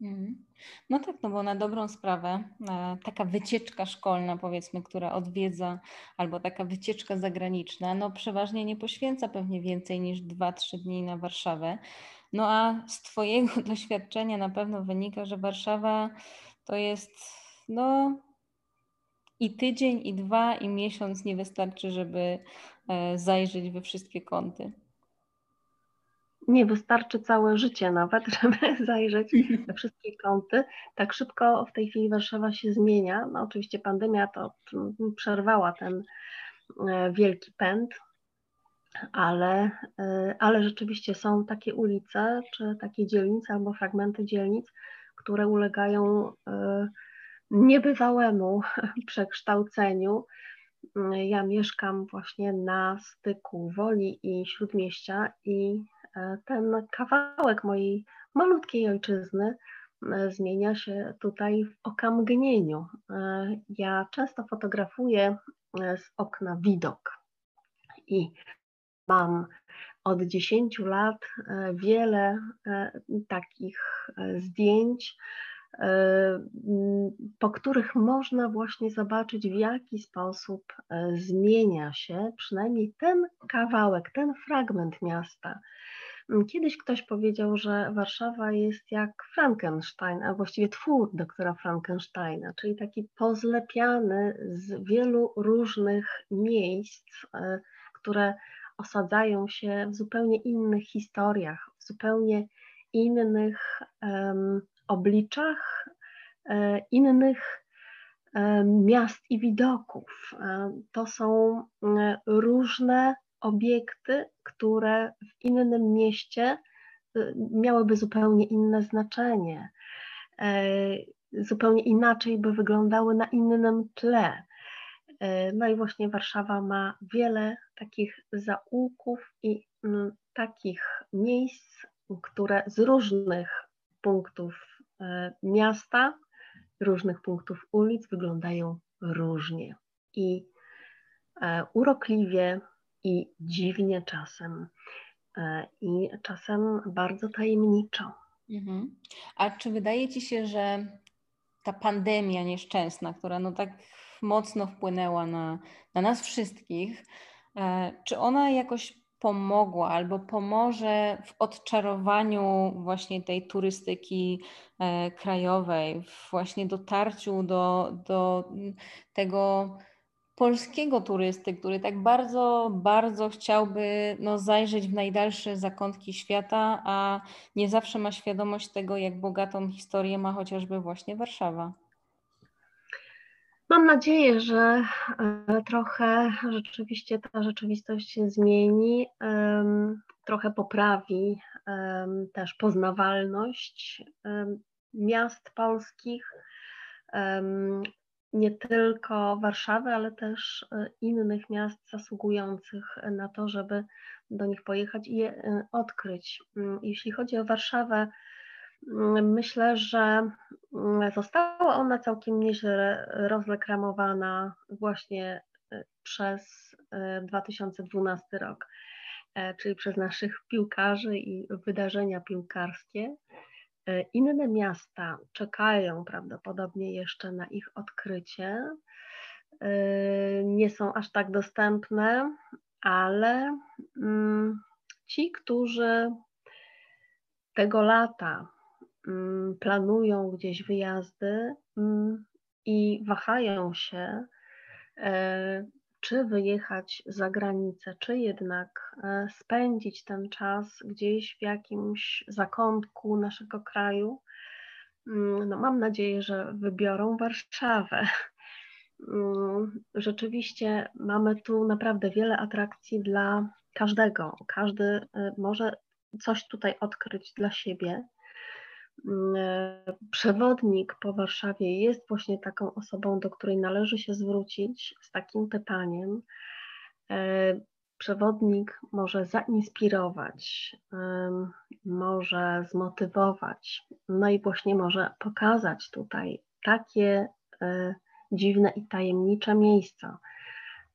Mhm. No tak, no bo na dobrą sprawę e, taka wycieczka szkolna, powiedzmy, która odwiedza, albo taka wycieczka zagraniczna, no przeważnie nie poświęca pewnie więcej niż 2-3 dni na Warszawę. No a z Twojego doświadczenia na pewno wynika, że Warszawa to jest no i tydzień, i dwa, i miesiąc nie wystarczy, żeby e, zajrzeć we wszystkie kąty nie wystarczy całe życie nawet, żeby zajrzeć we wszystkie kąty. Tak szybko w tej chwili Warszawa się zmienia. No oczywiście pandemia to przerwała ten e, wielki pęd, ale, ale rzeczywiście są takie ulice, czy takie dzielnice albo fragmenty dzielnic, które ulegają niebywałemu przekształceniu. Ja mieszkam właśnie na styku Woli i Śródmieścia i ten kawałek mojej malutkiej ojczyzny e, zmienia się tutaj w okamgnieniu. E, ja często fotografuję e, z okna widok i mam od 10 lat wiele takich zdjęć, po których można właśnie zobaczyć, w jaki sposób zmienia się przynajmniej ten kawałek, ten fragment miasta. Mm, kiedyś ktoś powiedział, że Warszawa jest jak Frankenstein, a właściwie twór doktora Frankensteina, czyli taki pozlepiany z wielu różnych miejsc, e, które osadzają się w zupełnie innych historiach, w zupełnie innych um, obliczach, um, innych um, miast i widoków. To są różne obiekty, które w innym mieście y, miałyby zupełnie inne znaczenie, e, zupełnie inaczej by wyglądały na innym tle. E, no i właśnie Warszawa ma wiele takich zaułków i takich miejsc, które z różnych punktów e, miasta, różnych punktów ulic wyglądają różnie i urokliwie, i dziwnie czasem, e, i czasem bardzo tajemniczo. Mhm. A czy wydaje Ci się, że ta pandemia nieszczęsna, która no tak mocno wpłynęła na, na nas wszystkich, e, czy ona jakoś pomogła albo pomoże w odczarowaniu właśnie tej turystyki e, krajowej, w właśnie dotarciu do, do tego polskiego turysty, który tak bardzo, bardzo chciałby no, zajrzeć w najdalsze zakątki świata, a nie zawsze ma świadomość tego, jak bogatą historię ma chociażby właśnie Warszawa. Mam nadzieję, że e, trochę rzeczywiście ta rzeczywistość się zmieni, trochę poprawi też poznawalność miast polskich, nie tylko Warszawy, ale też e, innych miast zasługujących na to, żeby do nich pojechać i je e, odkryć. Mm, jeśli chodzi o Warszawę, mm, myślę, że mm, została ona całkiem nieźle rozreklamowana właśnie e, przez 2012 rok, czyli przez naszych piłkarzy i wydarzenia piłkarskie. E, inne miasta czekają prawdopodobnie jeszcze na ich odkrycie. E, nie są aż tak dostępne, ale mm, ci, którzy tego lata mm, planują gdzieś wyjazdy mm, i wahają się, e, czy wyjechać za granicę, czy jednak e, spędzić ten czas gdzieś w jakimś zakątku naszego kraju. Mm, no, mam nadzieję, że wybiorą Warszawę. Mm, rzeczywiście mamy tu naprawdę wiele atrakcji dla każdego. Każdy e, może coś tutaj odkryć dla siebie. Przewodnik po Warszawie jest właśnie taką osobą, do której należy się zwrócić z takim pytaniem. E, przewodnik może zainspirować, może zmotywować, no i właśnie może pokazać tutaj takie e, dziwne i tajemnicze miejsca.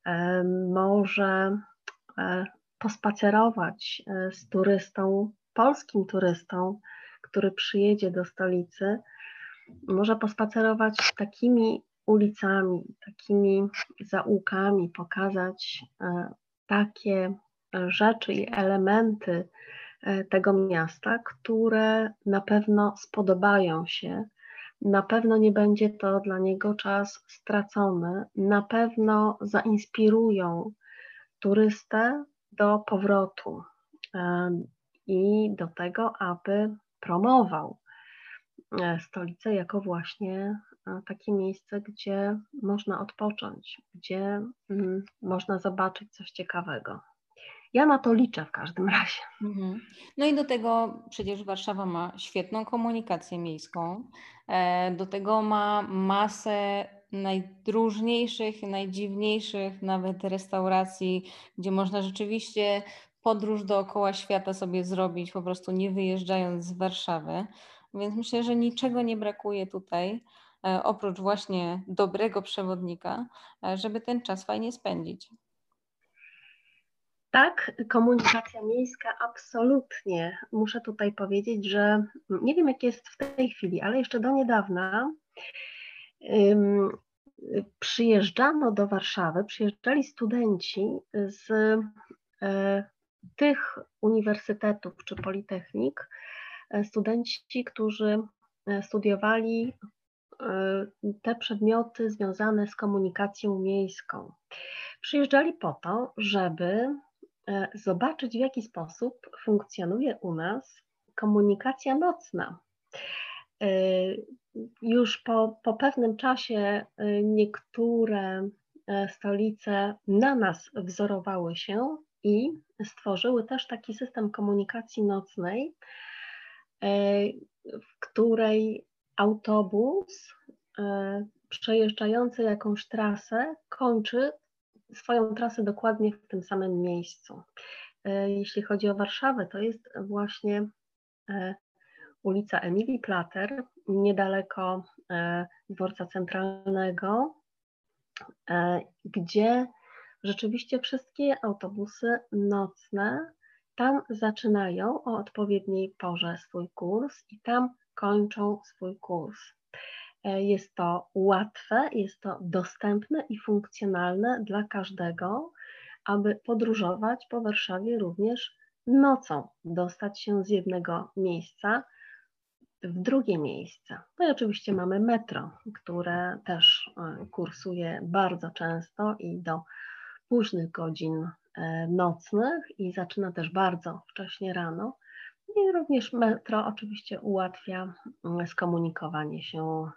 E, może pospacerować z turystą, polskim turystą, który przyjedzie do stolicy, może pospacerować takimi ulicami, takimi zaułkami, pokazać e, takie rzeczy i elementy e, tego miasta, które na pewno spodobają się. Na pewno nie będzie to dla niego czas stracony, na pewno zainspirują turystę do powrotu e, i do tego, aby promował e, stolicę jako właśnie e, takie miejsce, gdzie można odpocząć, gdzie mm, można zobaczyć coś ciekawego. Ja na to liczę w każdym razie. Mhm. No i do tego przecież Warszawa ma świetną komunikację miejską, e, do tego ma masę najdróżniejszych, najdziwniejszych nawet restauracji, gdzie można rzeczywiście podróż dookoła świata sobie zrobić, po prostu nie wyjeżdżając z Warszawy. Więc myślę, że niczego nie brakuje tutaj, e, oprócz właśnie dobrego przewodnika, e, żeby ten czas fajnie spędzić. Tak, komunikacja miejska absolutnie. Muszę tutaj powiedzieć, że nie wiem jak jest w tej chwili, ale jeszcze do niedawna um, przyjeżdżano do Warszawy, przyjeżdżali studenci z e, tych uniwersytetów czy politechnik, e, studenci, którzy e, studiowali te przedmioty związane z komunikacją miejską. Przyjeżdżali po to, żeby E, zobaczyć, w jaki sposób funkcjonuje u nas komunikacja nocna. E, już po, po pewnym czasie e, niektóre stolice na nas wzorowały się i stworzyły też taki system komunikacji nocnej, w której autobus przejeżdżający jakąś trasę kończy swoją trasę dokładnie w tym samym miejscu. E, jeśli chodzi o Warszawę, to jest właśnie e, ulica Emilii Plater, niedaleko e, dworca centralnego, gdzie rzeczywiście wszystkie autobusy nocne tam zaczynają o odpowiedniej porze swój kurs i tam kończą swój kurs. E, jest to łatwe, jest to dostępne i funkcjonalne dla każdego, aby podróżować po Warszawie również nocą, dostać się z jednego miejsca w drugie miejsce. No i oczywiście mamy metro, które też e, kursuje bardzo często i do późnych godzin e, nocnych i zaczyna też bardzo wcześnie rano. I również metro oczywiście ułatwia mm, skomunikowanie się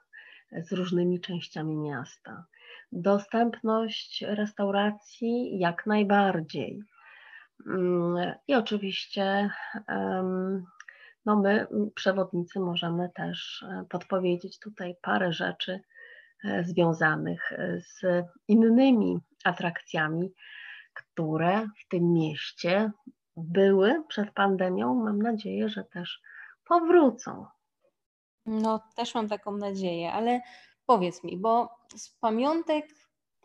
z różnymi częściami miasta. Dostępność restauracji jak najbardziej. Mm, I oczywiście no my, przewodnicy, możemy też e, podpowiedzieć tutaj parę rzeczy związanych z innymi atrakcjami, które w tym mieście były przed pandemią. Mam nadzieję, że też powrócą. No, też mam taką nadzieję, ale powiedz mi, bo z pamiątek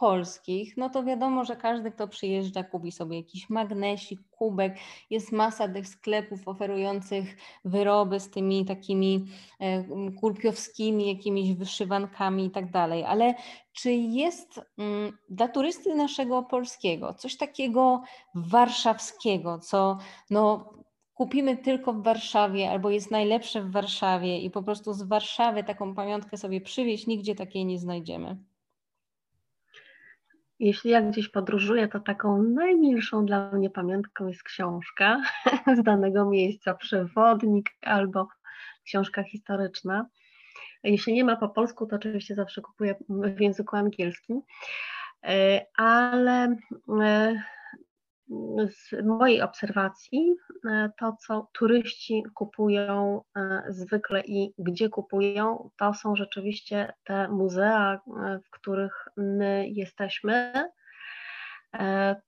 polskich, no to wiadomo, że każdy, kto przyjeżdża, kupi sobie jakiś magnesik, kubek. Jest masa tych sklepów oferujących wyroby z tymi takimi e, kurpiowskimi jakimiś wyszywankami i tak dalej. Ale czy jest mm, dla turysty naszego polskiego coś takiego warszawskiego, co no, kupimy tylko w Warszawie albo jest najlepsze w Warszawie i po prostu z Warszawy taką pamiątkę sobie przywieźć, nigdzie takiej nie znajdziemy. Jeśli ja gdzieś podróżuję, to taką najmilszą dla mnie pamiątką jest książka z danego miejsca, przewodnik albo książka historyczna. Jeśli nie ma po polsku, to oczywiście zawsze kupuję w języku angielskim, e, ale e, z mojej obserwacji e, to, co turyści kupują e, zwykle i gdzie kupują, to są rzeczywiście te muzea, e, w których my jesteśmy.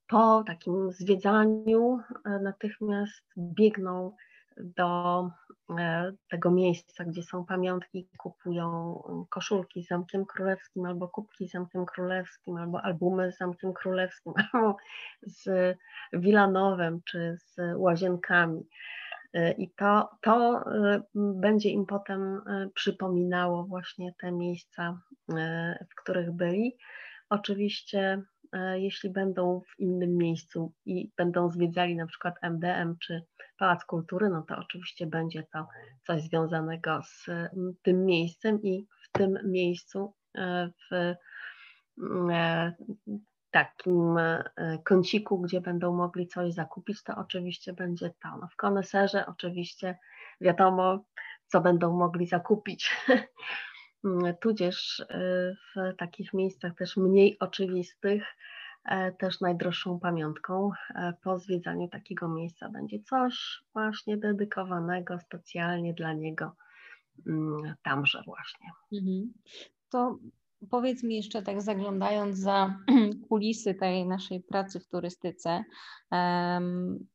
Po takim zwiedzaniu natychmiast biegną do tego miejsca, gdzie są pamiątki, kupują koszulki z Zamkiem Królewskim, albo kubki z Zamkiem Królewskim, albo albumy z Zamkiem Królewskim, albo z Wilanowem, czy z Łazienkami. E, I to, to e, będzie im potem przypominało właśnie te miejsca, w których byli. Oczywiście, jeśli będą w innym miejscu i będą zwiedzali na przykład MDM czy Pałac Kultury, no to oczywiście będzie to coś związanego z tym miejscem i w tym miejscu e, w e, takim e, kąciku, gdzie będą mogli coś zakupić, to oczywiście będzie to. No w koneserze oczywiście wiadomo, co będą mogli zakupić. Mm, tudzież w takich miejscach też mniej oczywistych też najdroższą pamiątką po zwiedzaniu takiego miejsca będzie coś właśnie dedykowanego specjalnie dla niego mm, tamże właśnie. Mhm. To Powiedz mi jeszcze tak zaglądając za kulisy tej naszej pracy w turystyce,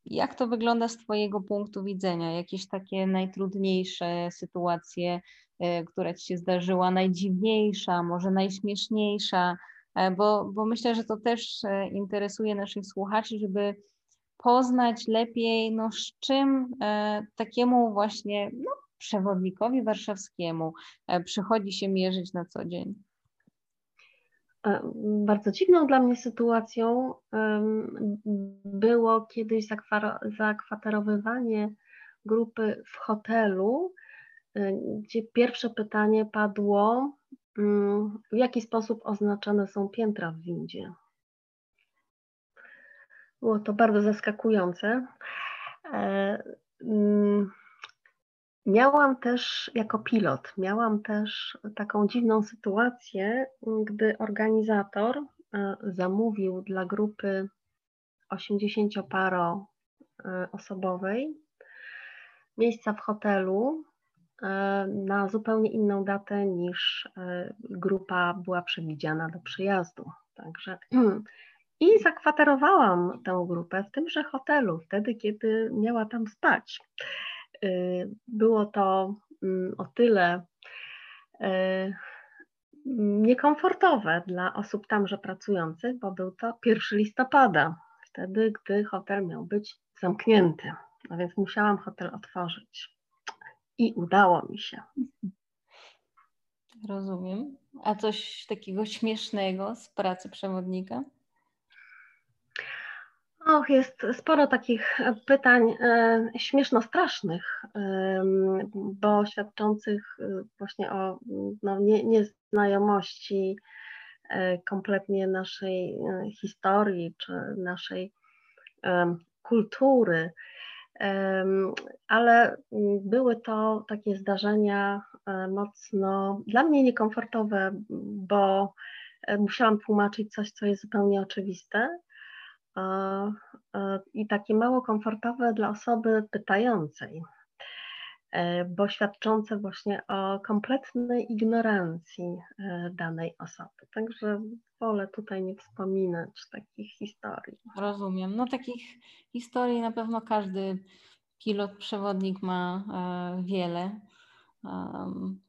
jak to wygląda z Twojego punktu widzenia? Jakieś takie najtrudniejsze sytuacje, e, która Ci się zdarzyła, najdziwniejsza, może najśmieszniejsza? E, bo, bo myślę, że to też e, interesuje naszych słuchaczy, żeby poznać lepiej, no, z czym takiemu właśnie no, przewodnikowi warszawskiemu przychodzi się mierzyć na co dzień. E, bardzo dziwną dla mnie sytuacją było kiedyś zakwaterowywanie grupy w hotelu, e, gdzie pierwsze pytanie padło, mm, w jaki sposób oznaczone są piętra w windzie. Było to bardzo zaskakujące. Miałam też jako pilot, miałam też taką dziwną sytuację, gdy organizator e, zamówił dla grupy 80-paro e, osobowej miejsca w hotelu e, na zupełnie inną datę niż grupa była przewidziana do przyjazdu. Także i zakwaterowałam tę grupę w tymże hotelu, wtedy, kiedy miała tam spać. Y, było to mm, o tyle y, niekomfortowe dla osób tamże pracujących, bo był to 1 listopada, wtedy, gdy hotel miał być zamknięty. A więc musiałam hotel otworzyć. I udało mi się. Rozumiem. A coś takiego śmiesznego z pracy przewodnika? Och, jest sporo takich pytań e, śmieszno-strasznych, e, bo świadczących e, właśnie o no, nie, nieznajomości e, kompletnie naszej e, historii czy naszej e, kultury. Ale były to takie zdarzenia mocno dla mnie niekomfortowe, bo musiałam tłumaczyć coś, co jest zupełnie oczywiste i takie mało komfortowe dla osoby pytającej, e, bo świadczące właśnie o kompletnej ignorancji e, danej osoby. Także wolę tutaj nie wspominać takich historii. Rozumiem. No takich historii na pewno każdy pilot, przewodnik ma e, wiele.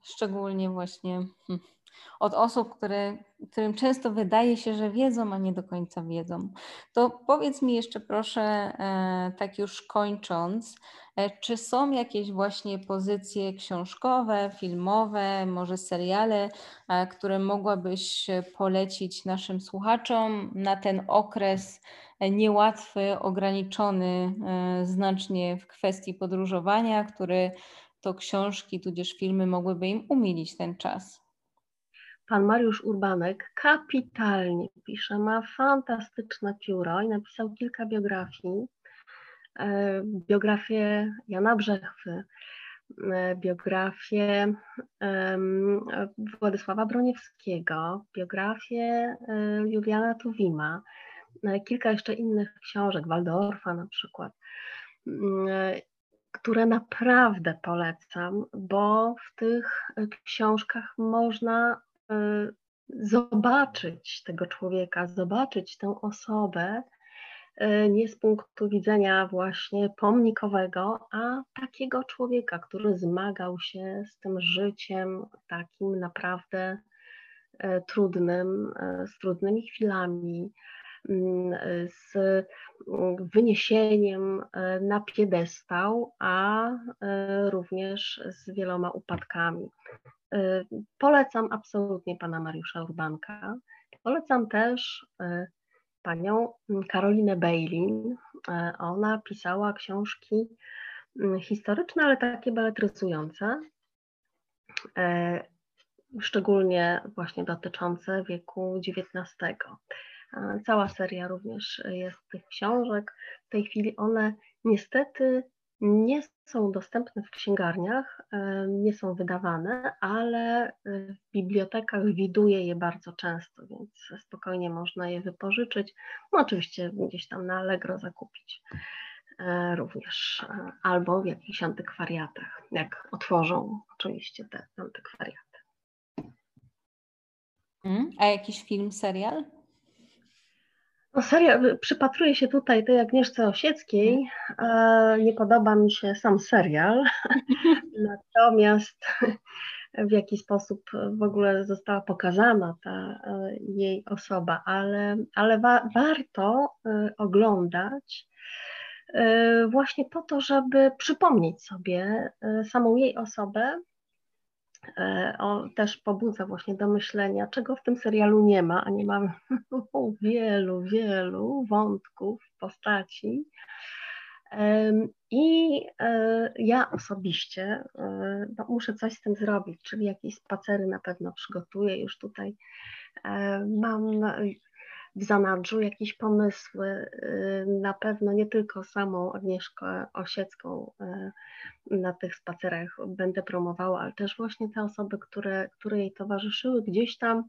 Szczególnie właśnie hmm, od osób, które, którym często wydaje się, że wiedzą, a nie do końca wiedzą. To powiedz mi jeszcze proszę, e, tak już kończąc, e, czy są jakieś właśnie pozycje książkowe, filmowe, może seriale, e, które mogłabyś polecić naszym słuchaczom na ten okres niełatwy, ograniczony znacznie w kwestii podróżowania, który to książki tudzież filmy mogłyby im umilić ten czas? pan Mariusz Urbanek kapitalnie pisze, ma fantastyczne pióro i napisał kilka biografii. E, biografię Jana Brzechwy, e, biografię Władysława Broniewskiego, biografię e, Juliana Tuwima, kilka jeszcze innych książek, Waldorfa na przykład, które naprawdę polecam, bo w tych książkach można Y, zobaczyć tego człowieka, zobaczyć tę osobę y, nie z punktu widzenia właśnie pomnikowego, a takiego człowieka, który zmagał się z tym życiem takim naprawdę y, trudnym, z trudnymi chwilami, z wyniesieniem na piedestał, a również z wieloma upadkami. Y, polecam absolutnie pana Mariusza Urbanka. Polecam też panią Karolinę Bejlin. Ona pisała książki historyczne, ale takie beletryzujące, szczególnie właśnie dotyczące wieku XIX. Cała seria również jest tych książek. W tej chwili one niestety nie są dostępne w księgarniach, nie są wydawane, ale w bibliotekach widuje je bardzo często, więc spokojnie można je wypożyczyć. No oczywiście gdzieś tam na Allegro zakupić również, albo w jakichś antykwariatach, jak otworzą oczywiście te antykwariaty. Mhm. A jakiś film, serial? No serial, przypatruję się tutaj tej Agnieszce Osieckiej. Nie podoba mi się sam serial, natomiast w jaki sposób w ogóle została pokazana ta e, jej osoba, ale, ale wa warto e, oglądać e, właśnie po to, żeby przypomnieć sobie samą jej osobę, on też pobudza właśnie do myślenia, czego w tym serialu nie ma, a nie mamy wielu, wielu wątków, postaci. I e, ja osobiście e, no, muszę coś z tym zrobić, czyli jakieś spacery na pewno przygotuję. Już tutaj mam w zanadrzu jakieś pomysły, y, na pewno nie tylko samą Agnieszkę Osiecką y, na tych spacerach będę promowała, ale też właśnie te osoby, które, które jej towarzyszyły, gdzieś tam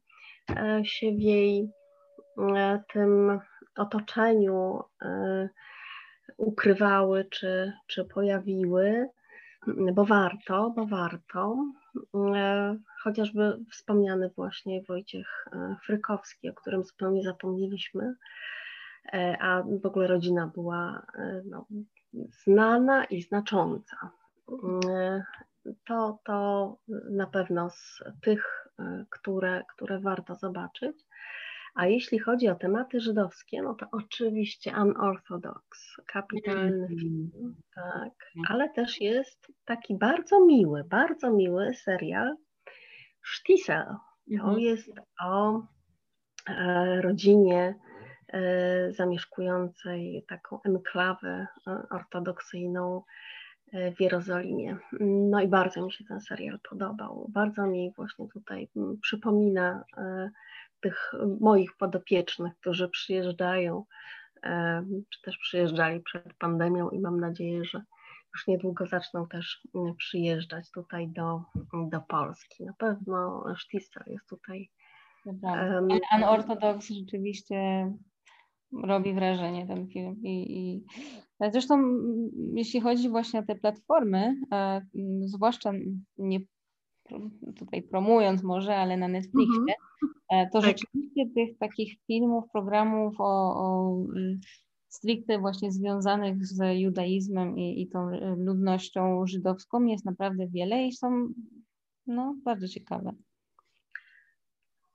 e, się w jej e, tym otoczeniu e, ukrywały czy, czy pojawiły, bo warto, bo warto. E, chociażby wspomniany właśnie Wojciech e, Frykowski, o którym zupełnie zapomnieliśmy, e, a w ogóle rodzina była no, znana i znacząca. To, to na pewno z tych, które, które warto zobaczyć. A jeśli chodzi o tematy żydowskie, no to oczywiście Unorthodox, kapitalny mm. film, tak, ale też jest taki bardzo miły, bardzo miły serial Sztisel. To mm. jest o e, rodzinie e, zamieszkującej taką enklawę e, ortodoksyjną w Jerozolimie. No i bardzo mi się ten serial podobał. Bardzo mi właśnie tutaj m, przypomina tych moich podopiecznych, którzy przyjeżdżają, czy też przyjeżdżali przed pandemią i mam nadzieję, że już niedługo zaczną też przyjeżdżać tutaj do, do Polski. Na pewno Sztistel jest tutaj. Um, Unorthodox rzeczywiście robi wrażenie ten film. I, i... Zresztą jeśli chodzi właśnie o te platformy, e, zwłaszcza nie tutaj promując może, ale na Netflixie, mm-hmm. to tak. rzeczywiście tych takich filmów, programów o, o y, stricte właśnie związanych z judaizmem i, i tą y, ludnością żydowską jest naprawdę wiele i są no, bardzo ciekawe.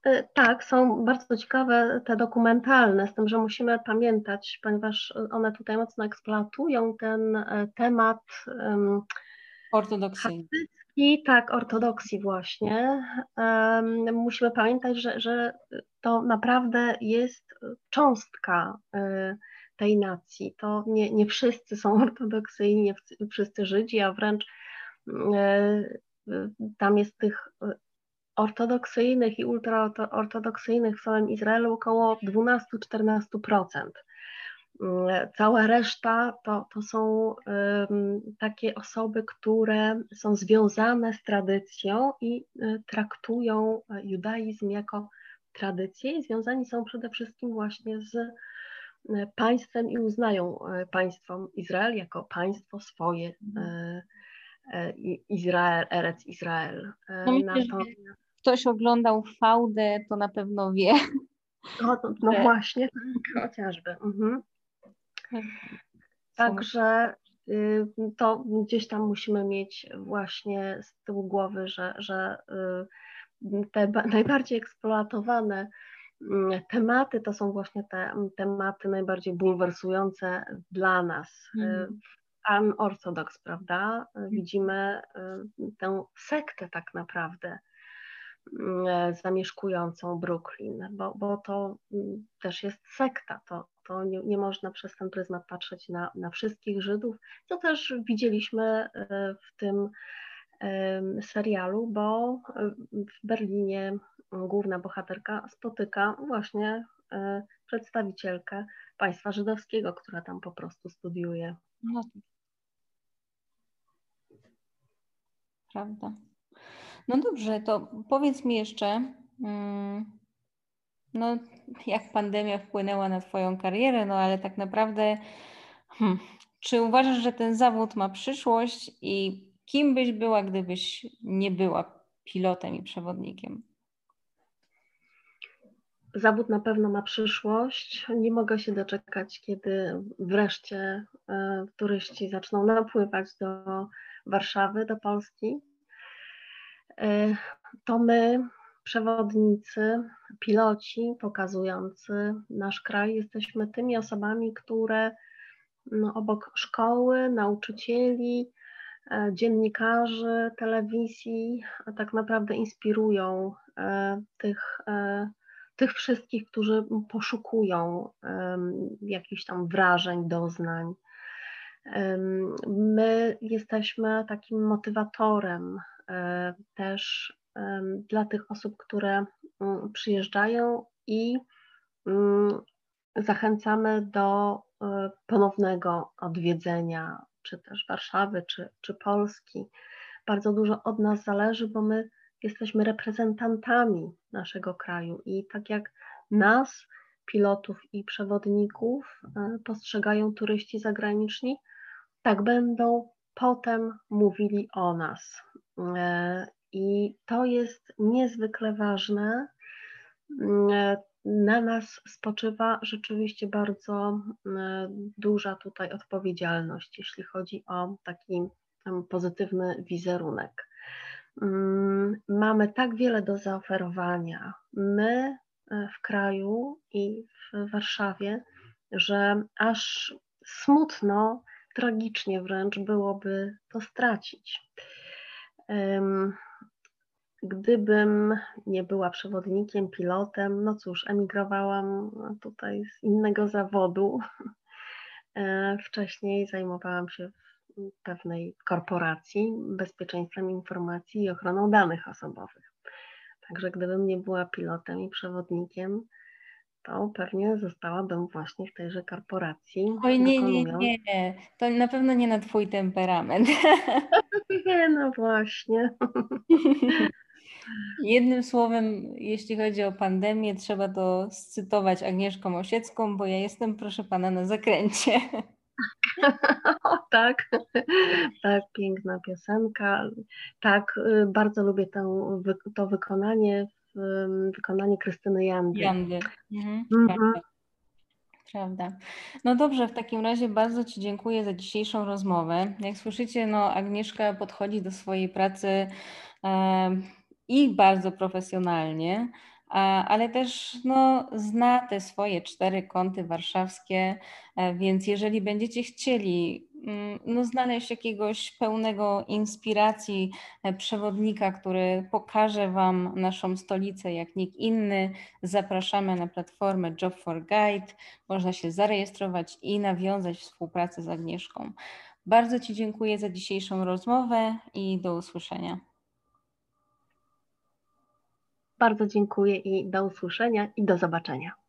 E, tak, są bardzo ciekawe te dokumentalne, z tym, że musimy pamiętać, ponieważ one tutaj mocno eksploatują ten e, temat um, ortodoksyjny. I tak, ortodoksji właśnie. Um, musimy pamiętać, że, że to naprawdę jest cząstka y, tej nacji. To nie, nie wszyscy są ortodoksyjni, nie wszyscy Żydzi, a wręcz y, tam jest tych ortodoksyjnych i ultraortodoksyjnych w całym Izraelu około 12-14%. Mm, cała reszta to, to są takie osoby, które są związane z tradycją i y, traktują judaizm jako tradycję i związani są przede wszystkim właśnie z y, państwem i uznają y, państwo Izrael jako państwo swoje, Izrael, Erec Izrael. No myślę, ktoś oglądał fałdę, to na pewno wie. No, no właśnie, tak, chociażby. Mhm. Także y, to gdzieś tam musimy mieć właśnie z tyłu głowy, że, że y, te najbardziej eksploatowane mm, tematy to są właśnie te tematy najbardziej bulwersujące dla nas. Mm. Unorthodox, prawda? Mhm. Widzimy tę sektę tak naprawdę zamieszkującą Brooklyn, bo, bo to mm, też jest sekta, to, to nie, nie można przez ten pryzmat patrzeć na, na wszystkich Żydów, co też widzieliśmy e, w tym serialu, bo e, w Berlinie główna bohaterka spotyka właśnie e, przedstawicielkę państwa żydowskiego, która tam po prostu studiuje. No. prawda. No dobrze, to powiedz mi jeszcze, mm, no jak pandemia wpłynęła na Twoją karierę, no ale tak naprawdę, hmm, czy uważasz, że ten zawód ma przyszłość i kim byś była, gdybyś nie była pilotem i przewodnikiem? Zawód na pewno ma przyszłość. Nie mogę się doczekać, kiedy wreszcie e, turyści zaczną napływać do Warszawy, do Polski. E, to my, przewodnicy, piloci pokazujący nasz kraj, jesteśmy tymi osobami, które no, obok szkoły, nauczycieli, e, dziennikarzy, telewizji, tak naprawdę inspirują tych tych wszystkich, którzy poszukują jakichś tam wrażeń, doznań. My jesteśmy takim motywatorem e, też dla tych osób, które mm, przyjeżdżają i mm, zachęcamy do e, ponownego odwiedzenia, czy też Warszawy, czy, czy Polski. Bardzo dużo od nas zależy, bo my jesteśmy reprezentantami naszego kraju i tak jak nas, pilotów i przewodników, e, postrzegają turyści zagraniczni, tak będą potem mówili o nas. E, I to jest niezwykle ważne. E, na nas spoczywa rzeczywiście bardzo duża tutaj odpowiedzialność, jeśli chodzi o taki pozytywny wizerunek. Mm, mamy tak wiele do zaoferowania, my e, w kraju i w Warszawie, że aż smutno, tragicznie wręcz byłoby to stracić. Gdybym nie była przewodnikiem, pilotem, no cóż, emigrowałam tutaj z innego zawodu. E, wcześniej zajmowałam się pewnej korporacji bezpieczeństwem informacji i ochroną danych osobowych. Także gdybym nie była pilotem i przewodnikiem, to pewnie zostałabym właśnie w tejże korporacji. Oj, nie, nie, nie. To na pewno nie na Twój temperament. Nie, no właśnie. Jednym słowem, jeśli chodzi o pandemię, trzeba to scytować Agnieszką Osiecką, bo ja jestem, proszę pana, na zakręcie. tak, tak, piękna piosenka. Tak, y, bardzo lubię tę, to wykonanie, wykonanie Krystyny Jandy. Jandy. Mhm. Mhm. Prawda. No dobrze, w takim razie bardzo Ci dziękuję za dzisiejszą rozmowę. Jak słyszycie, no Agnieszka podchodzi do swojej pracy e, i bardzo profesjonalnie ale też no, zna te swoje cztery kąty warszawskie, więc jeżeli będziecie chcieli mm, no, znaleźć jakiegoś pełnego inspiracji e, przewodnika, który pokaże Wam naszą stolicę jak nikt inny, zapraszamy na platformę Job for Guide. Można się zarejestrować i nawiązać współpracę z Agnieszką. Bardzo Ci dziękuję za dzisiejszą rozmowę i do usłyszenia. Bardzo dziękuję i do usłyszenia i do zobaczenia.